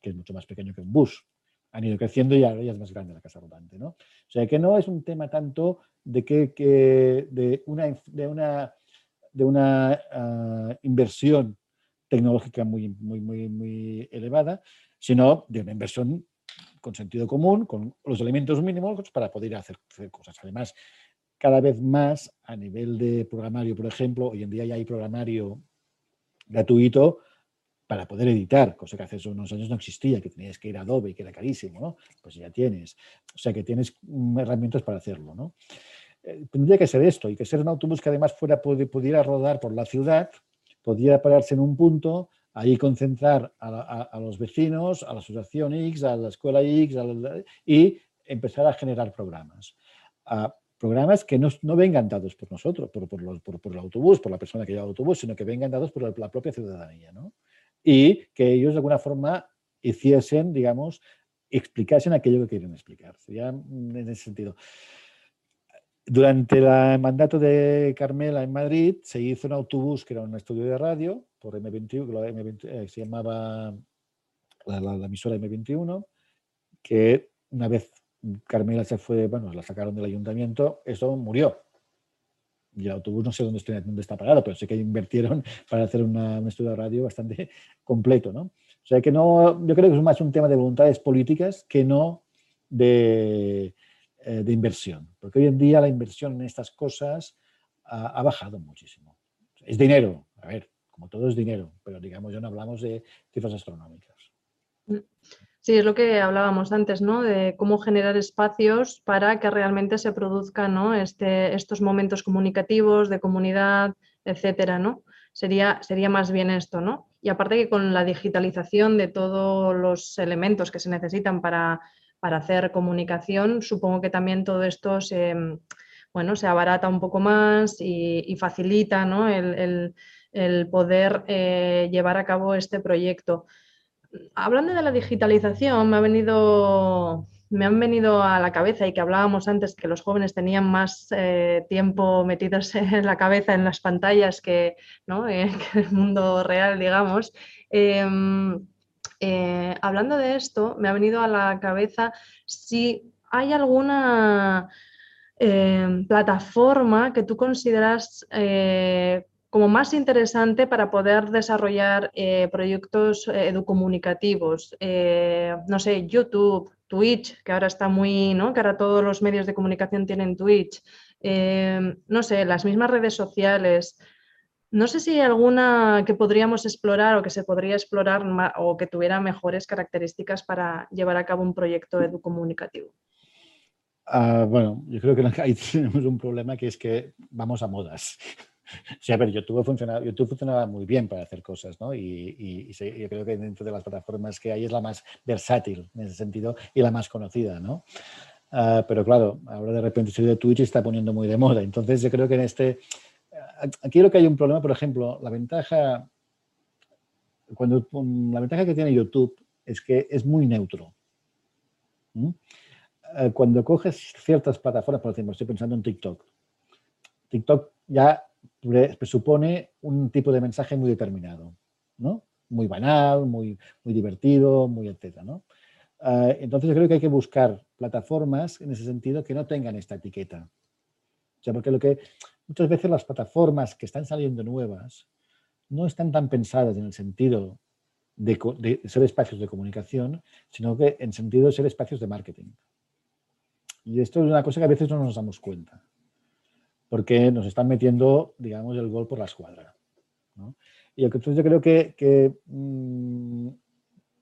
que es mucho más pequeño que un bus. Han ido creciendo y ahora ya es más grande la casa rodante. ¿no? O sea que no es un tema tanto de, que, de una, de una, de una ah, inversión tecnológica muy, muy, muy, muy elevada, sino de una inversión con sentido común, con los elementos mínimos para poder hacer, hacer cosas. Además, cada vez más a nivel de programario, por ejemplo, hoy en día ya hay programario gratuito para poder editar, cosa que hace unos años no existía, que tenías que ir a Adobe y que era carísimo, ¿no? Pues ya tienes. O sea que tienes herramientas para hacerlo, ¿no? Eh, tendría que ser esto y que ser un autobús que además fuera, pudiera rodar por la ciudad, pudiera pararse en un punto, ahí concentrar a, los vecinos, a la asociación X, a la escuela X y empezar a generar programas. Programas que no, vengan dados por nosotros, por, por, el autobús, por la persona que lleva el autobús, sino que vengan dados por la propia ciudadanía. ¿no? Y que ellos de alguna forma hiciesen, digamos, explicasen aquello que quieren explicar. Sería en ese sentido. Durante el mandato de Carmela en Madrid se hizo un autobús que era un estudio de radio por M21, que eh, se llamaba la, la emisora M21, que una vez Carmela se fue, bueno, la sacaron del ayuntamiento, eso murió. Y el autobús no sé dónde, está parado, pero sé que invirtieron para hacer un estudio de radio bastante completo, ¿no? O sea que no, yo creo que es más un tema de voluntades políticas que no de, eh, de inversión. Porque hoy en día la inversión en estas cosas ha, ha, bajado muchísimo. Es dinero, a ver, como todo es dinero, pero digamos, ya no hablamos de cifras astronómicas. Mm. Sí, es lo que hablábamos antes, ¿no? De cómo generar espacios para que realmente se produzcan ¿no? este, estos momentos comunicativos, de comunidad, etcétera, ¿no? Sería, sería más bien esto, ¿no? Y aparte que con la digitalización de todos los elementos que se necesitan para, hacer comunicación, supongo que también todo esto se, bueno, se abarata un poco más y, facilita ¿no? el, poder eh, llevar a cabo este proyecto hablando de la digitalización, me ha venido me han venido a la cabeza y que hablábamos antes que los jóvenes tenían más eh, tiempo metidos en la cabeza en las pantallas que, ¿no? Eh, el mundo real, digamos. Em, eh, hablando de esto, me ha venido a la cabeza si hay alguna em, plataforma que tú consideras como más interesante para poder desarrollar eh, proyectos eh, educomunicativos. Eh, no sé, YouTube, Twitch, que ahora está muy, ¿no? Que ahora todos los medios de comunicación tienen Twitch. no sé, las mismas redes sociales. No sé si hay alguna que podríamos explorar o que se podría explorar o que tuviera mejores características para llevar a cabo un proyecto educomunicativo. Uh, bueno, yo creo que ahí tenemos un problema que es que vamos a modas. Sí, a ver, YouTube funcionaba, YouTube funcionaba muy bien para hacer cosas, ¿no? Y, yo creo que dentro de las plataformas que hay es la más versátil en ese sentido y la más conocida, ¿no? Ah, pero claro, ahora de repente se de Twitch está poniendo muy de moda. Entonces yo creo que en este... Aquí lo que hay un problema, por ejemplo, la ventaja... Cuando, la ventaja que tiene YouTube es que es muy neutro. Ah, cuando coges ciertas plataformas, por ejemplo, estoy pensando en TikTok. TikTok ya presupone un tipo de mensaje muy determinado, ¿no? Muy banal, muy, muy divertido, muy etcétera, ¿no? Ah, entonces yo creo que hay que buscar plataformas en ese sentido que no tengan esta etiqueta. O sea, porque lo que muchas veces las plataformas que están saliendo nuevas no están tan pensadas en el sentido de, ser espacios de comunicación, sino que en sentido de ser espacios de marketing. Y esto es una cosa que a veces no nos damos cuenta porque nos están metiendo, digamos, el gol por la escuadra. Y entonces yo creo que, mm,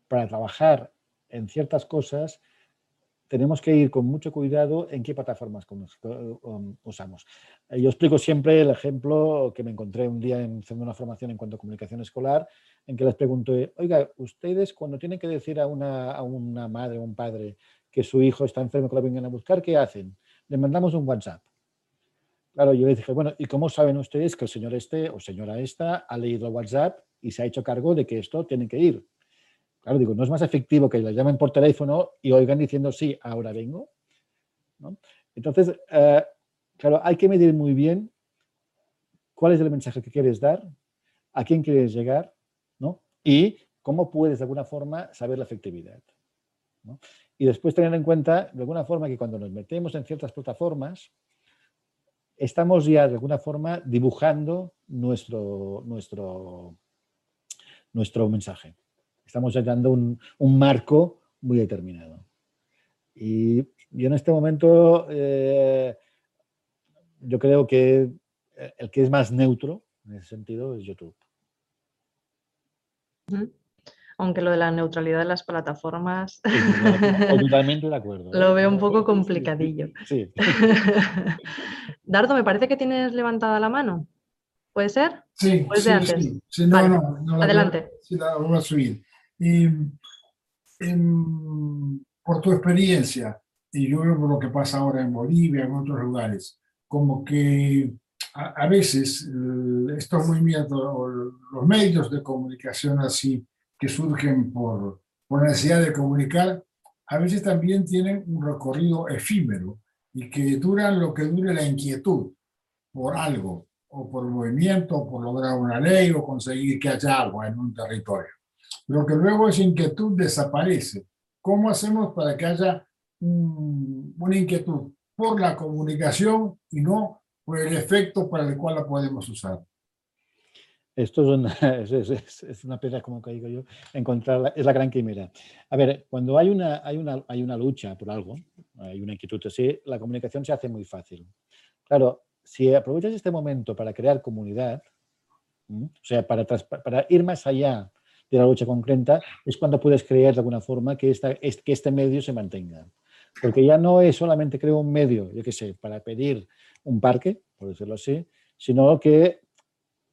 para trabajar en ciertas cosas tenemos que ir con mucho cuidado en qué plataformas um, usamos. Eh, yo explico siempre el ejemplo que me encontré un día en, haciendo una formación en cuanto a comunicación escolar, en que les pregunto, oiga, ustedes cuando tienen que decir a una, a una madre o un padre que su hijo está enfermo que lo vengan a buscar, ¿qué hacen? Le mandamos un WhatsApp. Claro, yo les dije, bueno, ¿y cómo saben ustedes que el señor este o señora esta ha leído WhatsApp y se ha hecho cargo de que esto tiene que ir? Claro, digo, no es más efectivo que la llamen por teléfono y oigan diciendo sí, ahora vengo. Entonces, eh, claro, hay que medir muy bien cuál es el mensaje que quieres dar, a quién quieres llegar, ¿no? Y cómo puedes de alguna forma saber la efectividad. Y después tener en cuenta de alguna forma que cuando nos metemos en ciertas plataformas, estamos ya de alguna forma dibujando nuestro, nuestro, nuestro mensaje. Estamos ya dando un, marco muy determinado. Y yo en este momento, eh, yo creo que el que es más neutro en ese sentido es YouTube. Aunque lo de la neutralidad de las plataformas... totalmente de acuerdo. Lo veo un poco complicadillo. Sí. Dardo, me parece que tienes levantada la mano. ¿Puede ser? Sí, pues sí, antes? sí. No, no, Adelante. sí, la voy a subir. por tu experiencia, y yo veo por lo que pasa ahora en Bolivia, en otros lugares, como que a, veces estos movimientos, los medios de comunicación así, que surgen por, por necesidad de comunicar, a veces también tienen un recorrido efímero y que duran lo que dure la inquietud por algo, o por movimiento, o por lograr una ley, o conseguir que haya agua en un territorio. Pero que luego esa inquietud desaparece. ¿Cómo hacemos para que haya una inquietud por la comunicación y no por el efecto para el cual la podemos usar? Esto es una, es, piedra, como que digo yo, encontrarla, es la gran quimera. A ver, cuando hay una, hay, una, hay una lucha por algo, hay una inquietud así, la comunicación se hace muy fácil. Claro, si aprovechas este momento para crear comunidad, o sea, para, para ir más allá de la lucha concreta, es cuando puedes crear de alguna forma que, esta, que este medio se mantenga. Porque ya no es solamente creo un medio, yo qué sé, para pedir un parque, por decirlo así, sino que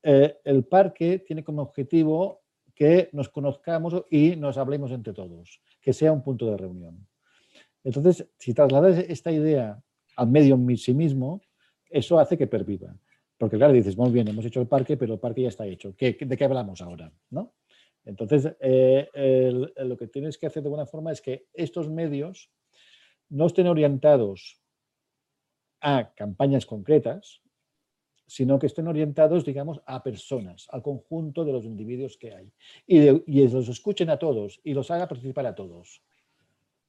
eh, el parque tiene como objetivo que nos conozcamos y nos hablemos entre todos, que sea un punto de reunión. Entonces, si trasladas esta idea al medio en sí mismo, eso hace que perviva. Porque claro, dices, muy bien, hemos hecho el parque, pero el parque ya está hecho. ¿Qué, ¿De qué hablamos ahora? ¿No? Entonces, eh, lo que tienes que hacer de alguna forma es que estos medios no estén orientados a campañas concretas, sino que estén orientados, digamos, a personas, al conjunto de los individuos que hay. Y, los escuchen a todos y los haga participar a todos.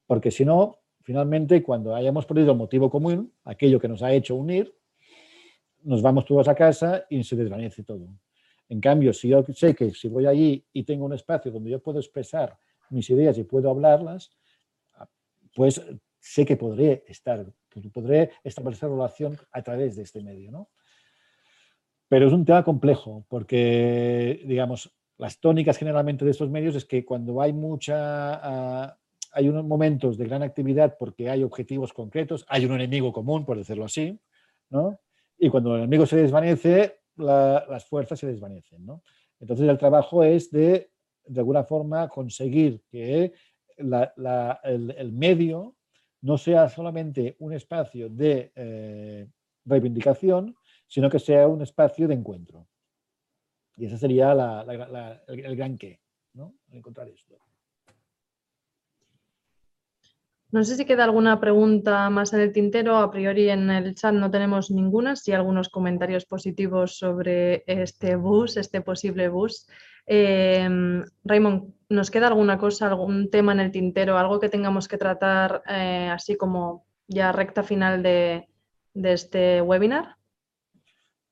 Porque si no, finalmente, cuando hayamos perdido el motivo común, aquello que nos ha hecho unir, nos vamos todos a casa y se desvanece todo. En cambio, si yo sé que si voy allí y tengo un espacio donde yo puedo expresar mis ideas y puedo hablarlas, pues sé que podré estar, podré establecer relación a través de este medio, ¿no? Pero es un tema complejo porque, digamos, las tónicas generalmente de estos medios es que cuando hay mucha, ah, hay unos momentos de gran actividad porque hay objetivos concretos, hay un enemigo común, por decirlo así, ¿no? Y cuando el enemigo se desvanece, las fuerzas se desvanecen, ¿no? Entonces el trabajo es de, de alguna forma, conseguir que el, medio no sea solamente un espacio de eh, reivindicación, sino que sea un espacio de encuentro. Y ese sería el, gran qué, ¿no? encontrar esto. No sé si queda alguna pregunta más en el tintero. A priori en el chat no tenemos ninguna. Sí algunos comentarios positivos sobre este bus, este posible bus. Eh, Raymond, ¿nos queda alguna cosa, algún tema en el tintero, algo que tengamos que tratar eh, así como ya recta final de este webinar?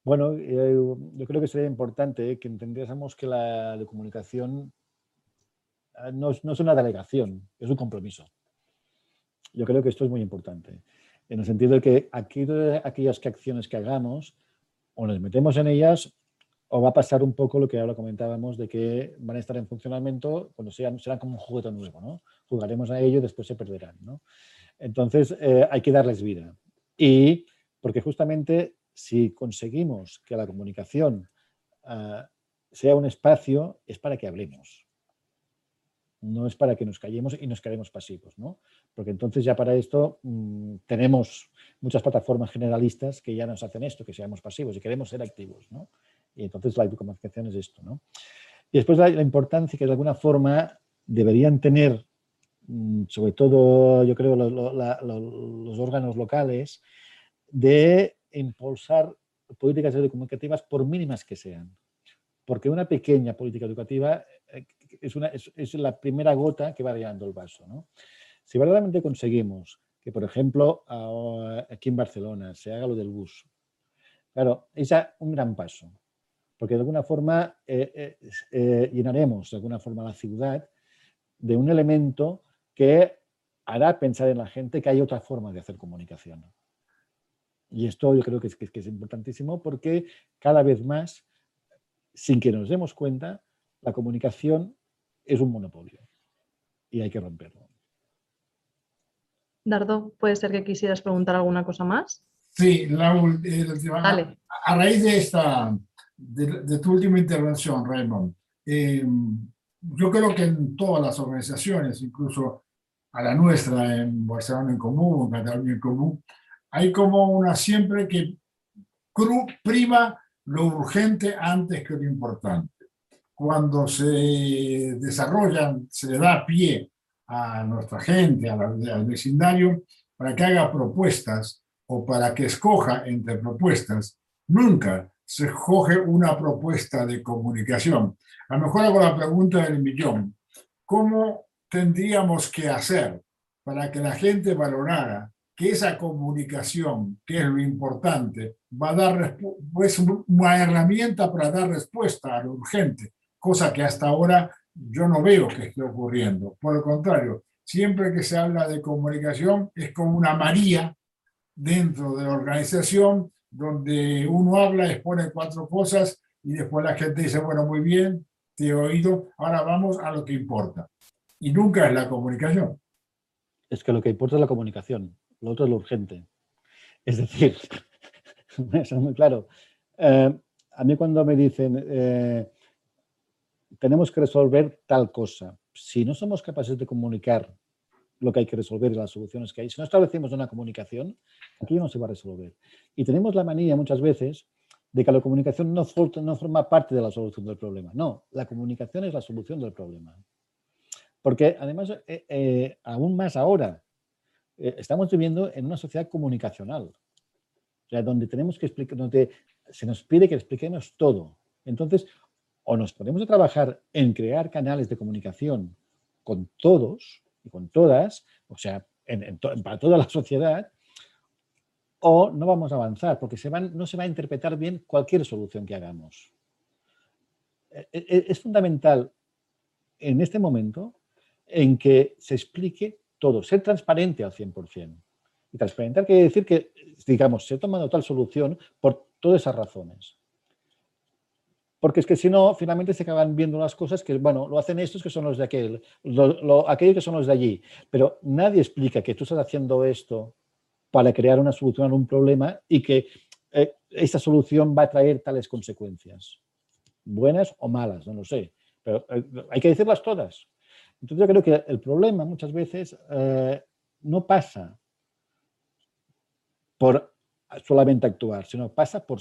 Bueno, eh, yo creo que sería importante que entendiésemos que la comunicación ah, no es, una delegación, es un compromiso. Yo creo que esto es muy importante, en el sentido de que aquí, aquellas acciones que hagamos, o nos metemos en ellas, o va a pasar un poco lo que ahora comentábamos, de que van a estar en funcionamiento cuando sean, serán como un juguete nuevo, ¿no? Jugaremos a ello y después se perderán, ¿no? Entonces, eh, hay que darles vida. Y porque justamente si conseguimos que la comunicación ah, sea un espacio, es para que hablemos. No es para que nos callemos y nos quedemos pasivos, ¿no? Porque entonces ya para esto mm, tenemos muchas plataformas generalistas que ya nos hacen esto, que seamos pasivos y queremos ser activos, ¿no? Y entonces la comunicación es esto, ¿no? Y después la, importancia que de alguna forma deberían tener, mm, sobre todo yo creo los, órganos locales, de impulsar políticas educativas por mínimas que sean. Porque una pequeña política educativa eh, es, la primera gota que va llenando el vaso. Si verdaderamente conseguimos que, por ejemplo, aquí en Barcelona se haga lo del bus, claro, es un gran paso, porque de alguna forma eh, eh, llenaremos de alguna forma la ciudad de un elemento que hará pensar en la gente que hay otra forma de hacer comunicación. Y esto yo creo que es, que es importantísimo porque cada vez más, sin que nos demos cuenta, la comunicación es un monopolio y hay que romperlo. Dardo, ¿puede ser que quisieras preguntar alguna cosa más? Sí, la, eh, a, raíz de esta, de, tu última intervención, Raymond, eh, yo creo que en todas las organizaciones, incluso a la nuestra, en Barcelona en Común, en Cataluña en Común, hay como una siempre que prima lo urgente antes que lo importante. Cuando se desarrollan, se le da pie a nuestra gente, al vecindario, para que haga propuestas o para que escoja entre propuestas, nunca se escoge una propuesta de comunicación. A lo mejor hago la pregunta del millón. ¿Cómo tendríamos que hacer para que la gente valorara que esa comunicación, que es lo importante, va a dar pues, una herramienta para dar respuesta a lo urgente, cosa que hasta ahora yo no veo que esté ocurriendo. Por el contrario, siempre que se habla de comunicación es como una María dentro de la organización donde uno habla, expone cuatro cosas y después la gente dice, bueno, muy bien, te he oído, ahora vamos a lo que importa. Y nunca es la comunicación. Es que lo que importa es la comunicación, lo otro es lo urgente. Es decir, eso es muy claro. Eh, a mí cuando me dicen, eh, tenemos que resolver tal cosa, si no somos capaces de comunicar lo que hay que resolver y las soluciones que hay. Si no establecemos una comunicación, aquí no se va a resolver. Y tenemos la manía muchas veces de que la comunicación no, forma parte de la solución del problema. No, la comunicación es la solución del problema. Porque además, eh, eh, aún más ahora, eh, estamos viviendo en una sociedad comunicacional, o sea, donde tenemos que explicar, donde se nos pide que expliquemos todo. Entonces, o nos ponemos a trabajar en crear canales de comunicación con todos, y con todas, o sea, para toda la sociedad, o no vamos a avanzar, porque no se va a interpretar bien cualquier solución que hagamos. E, e, es fundamental en este momento en que se explique todo, ser transparente al 100%. Y transparentar quiere decir que, digamos, se ha tomado tal solución por todas esas razones. Porque es que si no, finalmente se acaban viendo las cosas que, bueno, lo hacen estos que son los de aquel, aquellos que son los de allí. Pero nadie explica que tú estás haciendo esto para crear una solución a un problema y que eh, esta solución va a traer tales consecuencias. Buenas o malas, no lo sé. Pero eh, hay que decirlas todas. Entonces yo creo que el problema muchas veces eh, no pasa por solamente actuar, sino pasa por,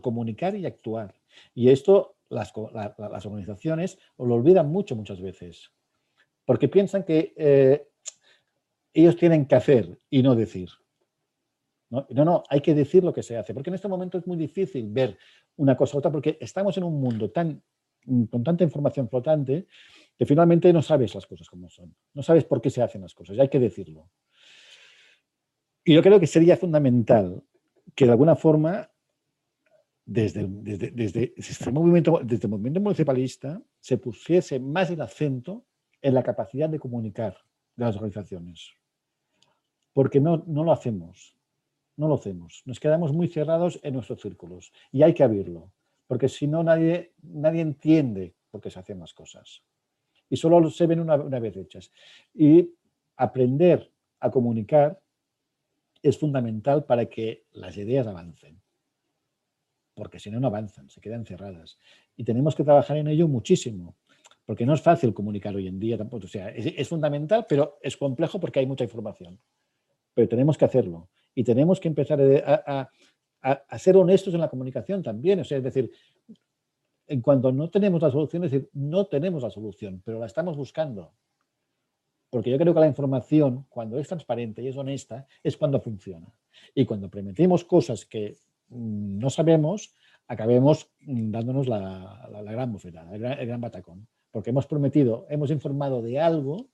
comunicar y actuar. Y esto las, las organizaciones lo olvidan mucho muchas veces, porque piensan que eh, ellos tienen que hacer y no decir. ¿no? no, hay que decir lo que se hace, porque en este momento es muy difícil ver una cosa u otra, porque estamos en un mundo tan, con tanta información flotante que finalmente no sabes las cosas como son, no sabes por qué se hacen las cosas, y hay que decirlo. Y yo creo que sería fundamental que de alguna forma desde, desde, desde, este movimiento, desde el movimiento municipalista se pusiese más el acento en la capacidad de comunicar de las organizaciones. Porque no, no lo hacemos, no lo hacemos. Nos quedamos muy cerrados en nuestros círculos y hay que abrirlo, porque si no nadie, nadie entiende por qué se hacen las cosas. Y solo se ven una, una vez hechas. Y aprender a comunicar es fundamental para que las ideas avancen porque si no, no avanzan, se quedan cerradas. Y tenemos que trabajar en ello muchísimo, porque no es fácil comunicar hoy en día tampoco. O sea, es, fundamental, pero es complejo porque hay mucha información. Pero tenemos que hacerlo. Y tenemos que empezar a, ser honestos en la comunicación también. O sea, es decir, en cuanto no tenemos la solución, es decir, no tenemos la solución, pero la estamos buscando. Porque yo creo que la información, cuando es transparente y es honesta, es cuando funciona. Y cuando permitimos cosas que mm, no sabemos, acabemos mm, dándonos la, gran bofetada, el gran, batacón. Porque hemos prometido, hemos informado de algo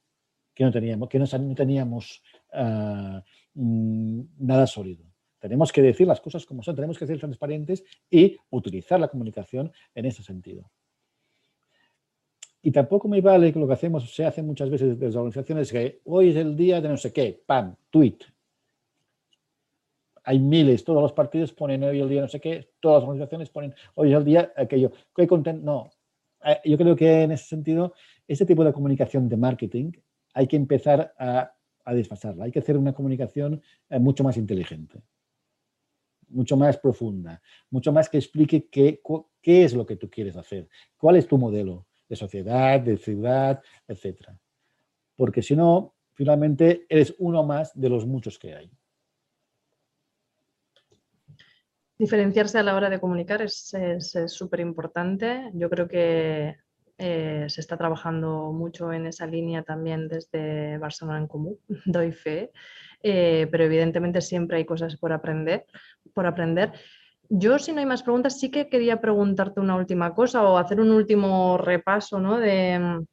que no teníamos, que no, teníamos ah, mm, nada sólido. Tenemos que decir las cosas como son, tenemos que ser transparentes y utilizar la comunicación en ese sentido. Y tampoco me vale que lo que hacemos, se hace muchas veces desde las organizaciones, que hoy es el día de no sé qué, pam, tweet. Hay miles, todos los partidos ponen hoy el día no sé qué, todas las organizaciones ponen hoy es el día aquello. ¿Qué content? No. Eh, yo creo que en ese sentido, ese tipo de comunicación de marketing hay que empezar a, a desfasarla. Hay que hacer una comunicación eh, mucho más inteligente mucho más profunda, mucho más que explique qué, qué es lo que tú quieres hacer, cuál es tu modelo de sociedad, de ciudad, etcétera. Porque si no, finalmente eres uno más de los muchos que hay. Diferenciarse a la hora de comunicar es súper importante. Yo creo que eh, se está trabajando mucho en esa línea también desde Barcelona en Común, doy fe, eh, pero evidentemente siempre hay cosas por aprender por aprender. Yo, si no hay más preguntas, sí que quería preguntarte una última cosa o hacer un último repaso, ¿no? De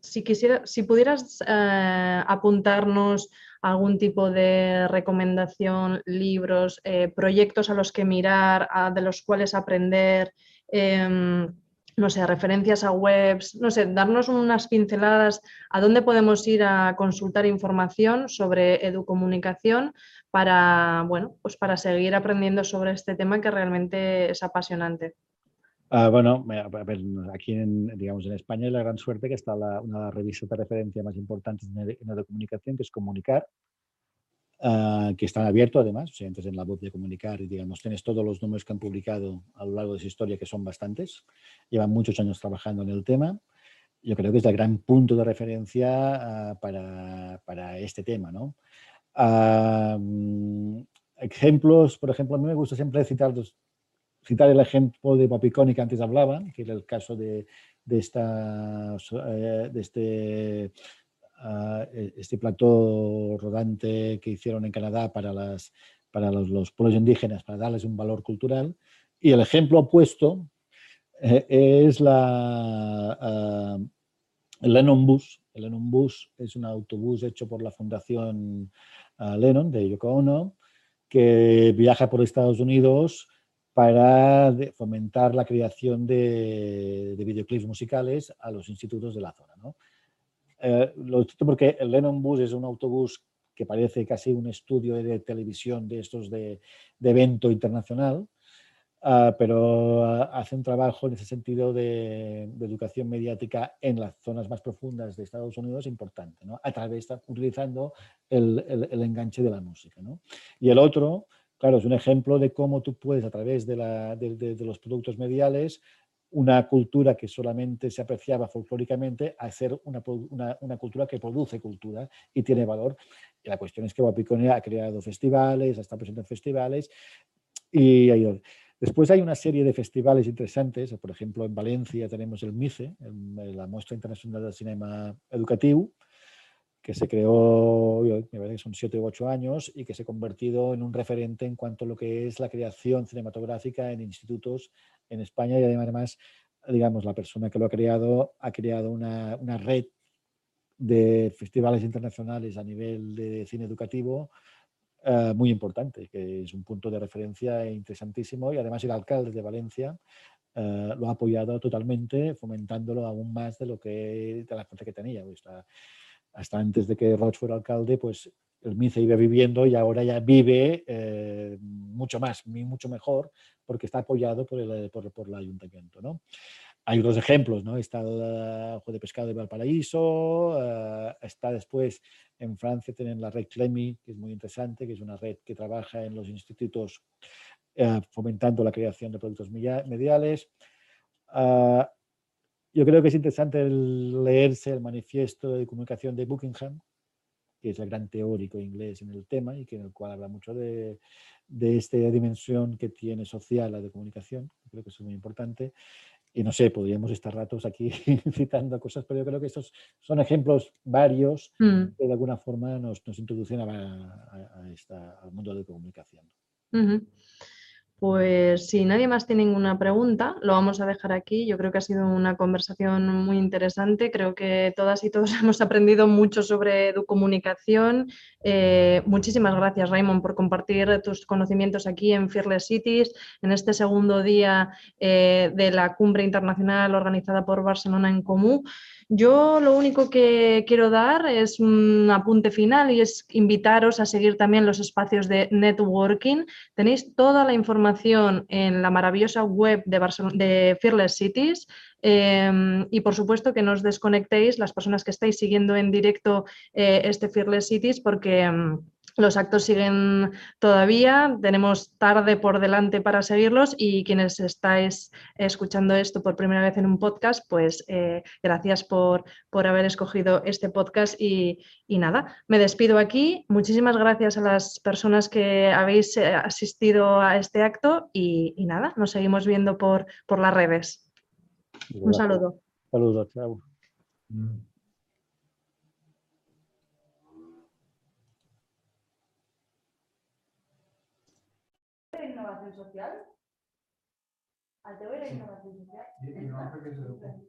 si, quisiera, si pudieras eh, apuntarnos algún tipo de recomendación, libros, eh, proyectos a los que mirar, de los cuales aprender, em, no sé, referencias a webs, no sé, darnos unas pinceladas a dónde podemos ir a consultar información sobre educomunicación para, bueno, pues para seguir aprendiendo sobre este tema que realmente es apasionante. Ah, bueno, aquí en, digamos, en España hay la gran suerte que está una de las revistas de referencia más importantes en, la comunicación, que es Comunicar, ah, que está abierto además, o sea, entonces en la voz de Comunicar y digamos, tienes todos los números que han publicado a lo largo de su historia, que son bastantes, llevan muchos años trabajando en el tema, yo creo que es el gran punto de referencia ah, para, para, este tema, ¿no? ejemplos, por ejemplo, a mí me gusta siempre citar, citar el ejemplo de Papiconi que antes hablaba, que era el caso de, de, esta, eh, de este, uh, este plató rodante que hicieron en Canadá para, las, para los, los, pueblos indígenas, para darles un valor cultural. Y el ejemplo opuesto eh, es la, uh, el Lennon Bus. El Lennon Bus es un autobús hecho por la Fundación Lennon, de Yoko que viaja por Estados Unidos para fomentar la creación de, videoclips musicales a los institutos de la zona. ¿no? Eh, lo cito porque el Lennon Bus es un autobús que parece casi un estudio de televisión de estos de, de evento internacional, Ah, pero ah, hace un trabajo en ese sentido de, educación mediática en las zonas más profundas de Estados Unidos importante, ¿no? a través, de, utilizando el, el, enganche de la música. ¿no? Y el otro, claro, es un ejemplo de cómo tú puedes, a través de, la, de, de los productos mediales, una cultura que solamente se apreciaba folclóricamente, hacer una, una, una, cultura que produce cultura y tiene valor. Y la cuestión es que Guapicone ha creado festivales, está presente en festivales y Después hay una serie de festivales interesantes, por ejemplo en Valencia tenemos el MICE, la Muestra Internacional del Cinema Educativo, que se creó, me parece que son siete u ocho años, y que se ha convertido en un referente en cuanto a lo que es la creación cinematográfica en institutos en España y además, digamos, la persona que lo ha creado ha creado una, una red de festivales internacionales a nivel de cine educativo eh, muy importante, que es un punto de referencia interesantísimo y además el alcalde de Valencia eh, lo ha apoyado totalmente, fomentándolo aún más de lo que de la fuerza que tenía. Hasta, hasta, antes de que Roch fuera alcalde, pues el MICE iba viviendo y ahora ya vive eh, mucho más, mucho mejor, porque está apoyado por el, por, por el ayuntamiento. Hay otros ejemplos, ¿no? Está el Juego de Pescado de Valparaíso, está después en Francia tienen la red CLEMI, que es muy interesante, que es una red que trabaja en los institutos eh, fomentando la creación de productos mediales. Ah, yo creo que es interesante leerse el manifiesto de comunicación de Buckingham, que es el gran teórico inglés en el tema y que en el cual habla mucho de, de esta dimensión que tiene social la de comunicación, creo que es muy importante. Y no sé, podríamos estar ratos aquí citando cosas, pero yo creo que estos son ejemplos varios Mm. que de alguna forma nos, nos introducen a, a- a esta- al mundo de comunicación. Ujú. Pues si nadie más tiene ninguna pregunta, lo vamos a dejar aquí. Yo creo que ha sido una conversación muy interesante. Creo que todas y todos hemos aprendido mucho sobre comunicación. Eh, muchísimas gracias, Raymond, por compartir tus conocimientos aquí en Fearless Cities, en este segundo día eh, de la cumbre internacional organizada por Barcelona en Comú. Yo lo único que quiero dar es un apunte final y es invitaros a seguir también los espacios de networking. Tenéis toda la información en la maravillosa web de, Barcelona, de Fearless Cities eh, y por supuesto que no os desconectéis las personas que estáis siguiendo en directo eh, este Fearless Cities porque... mm, los actos siguen todavía, tenemos tarde por delante para seguirlos y quienes estáis escuchando esto por primera vez en un podcast, pues eh, gracias por, por haber escogido este podcast y, y nada, me despido aquí. Muchísimas gracias a las personas que habéis eh, asistido a este acto y, y nada, nos seguimos viendo por, por las redes. Un saludo. Saludos, chao. Innovación social? Al te voy a innovación social.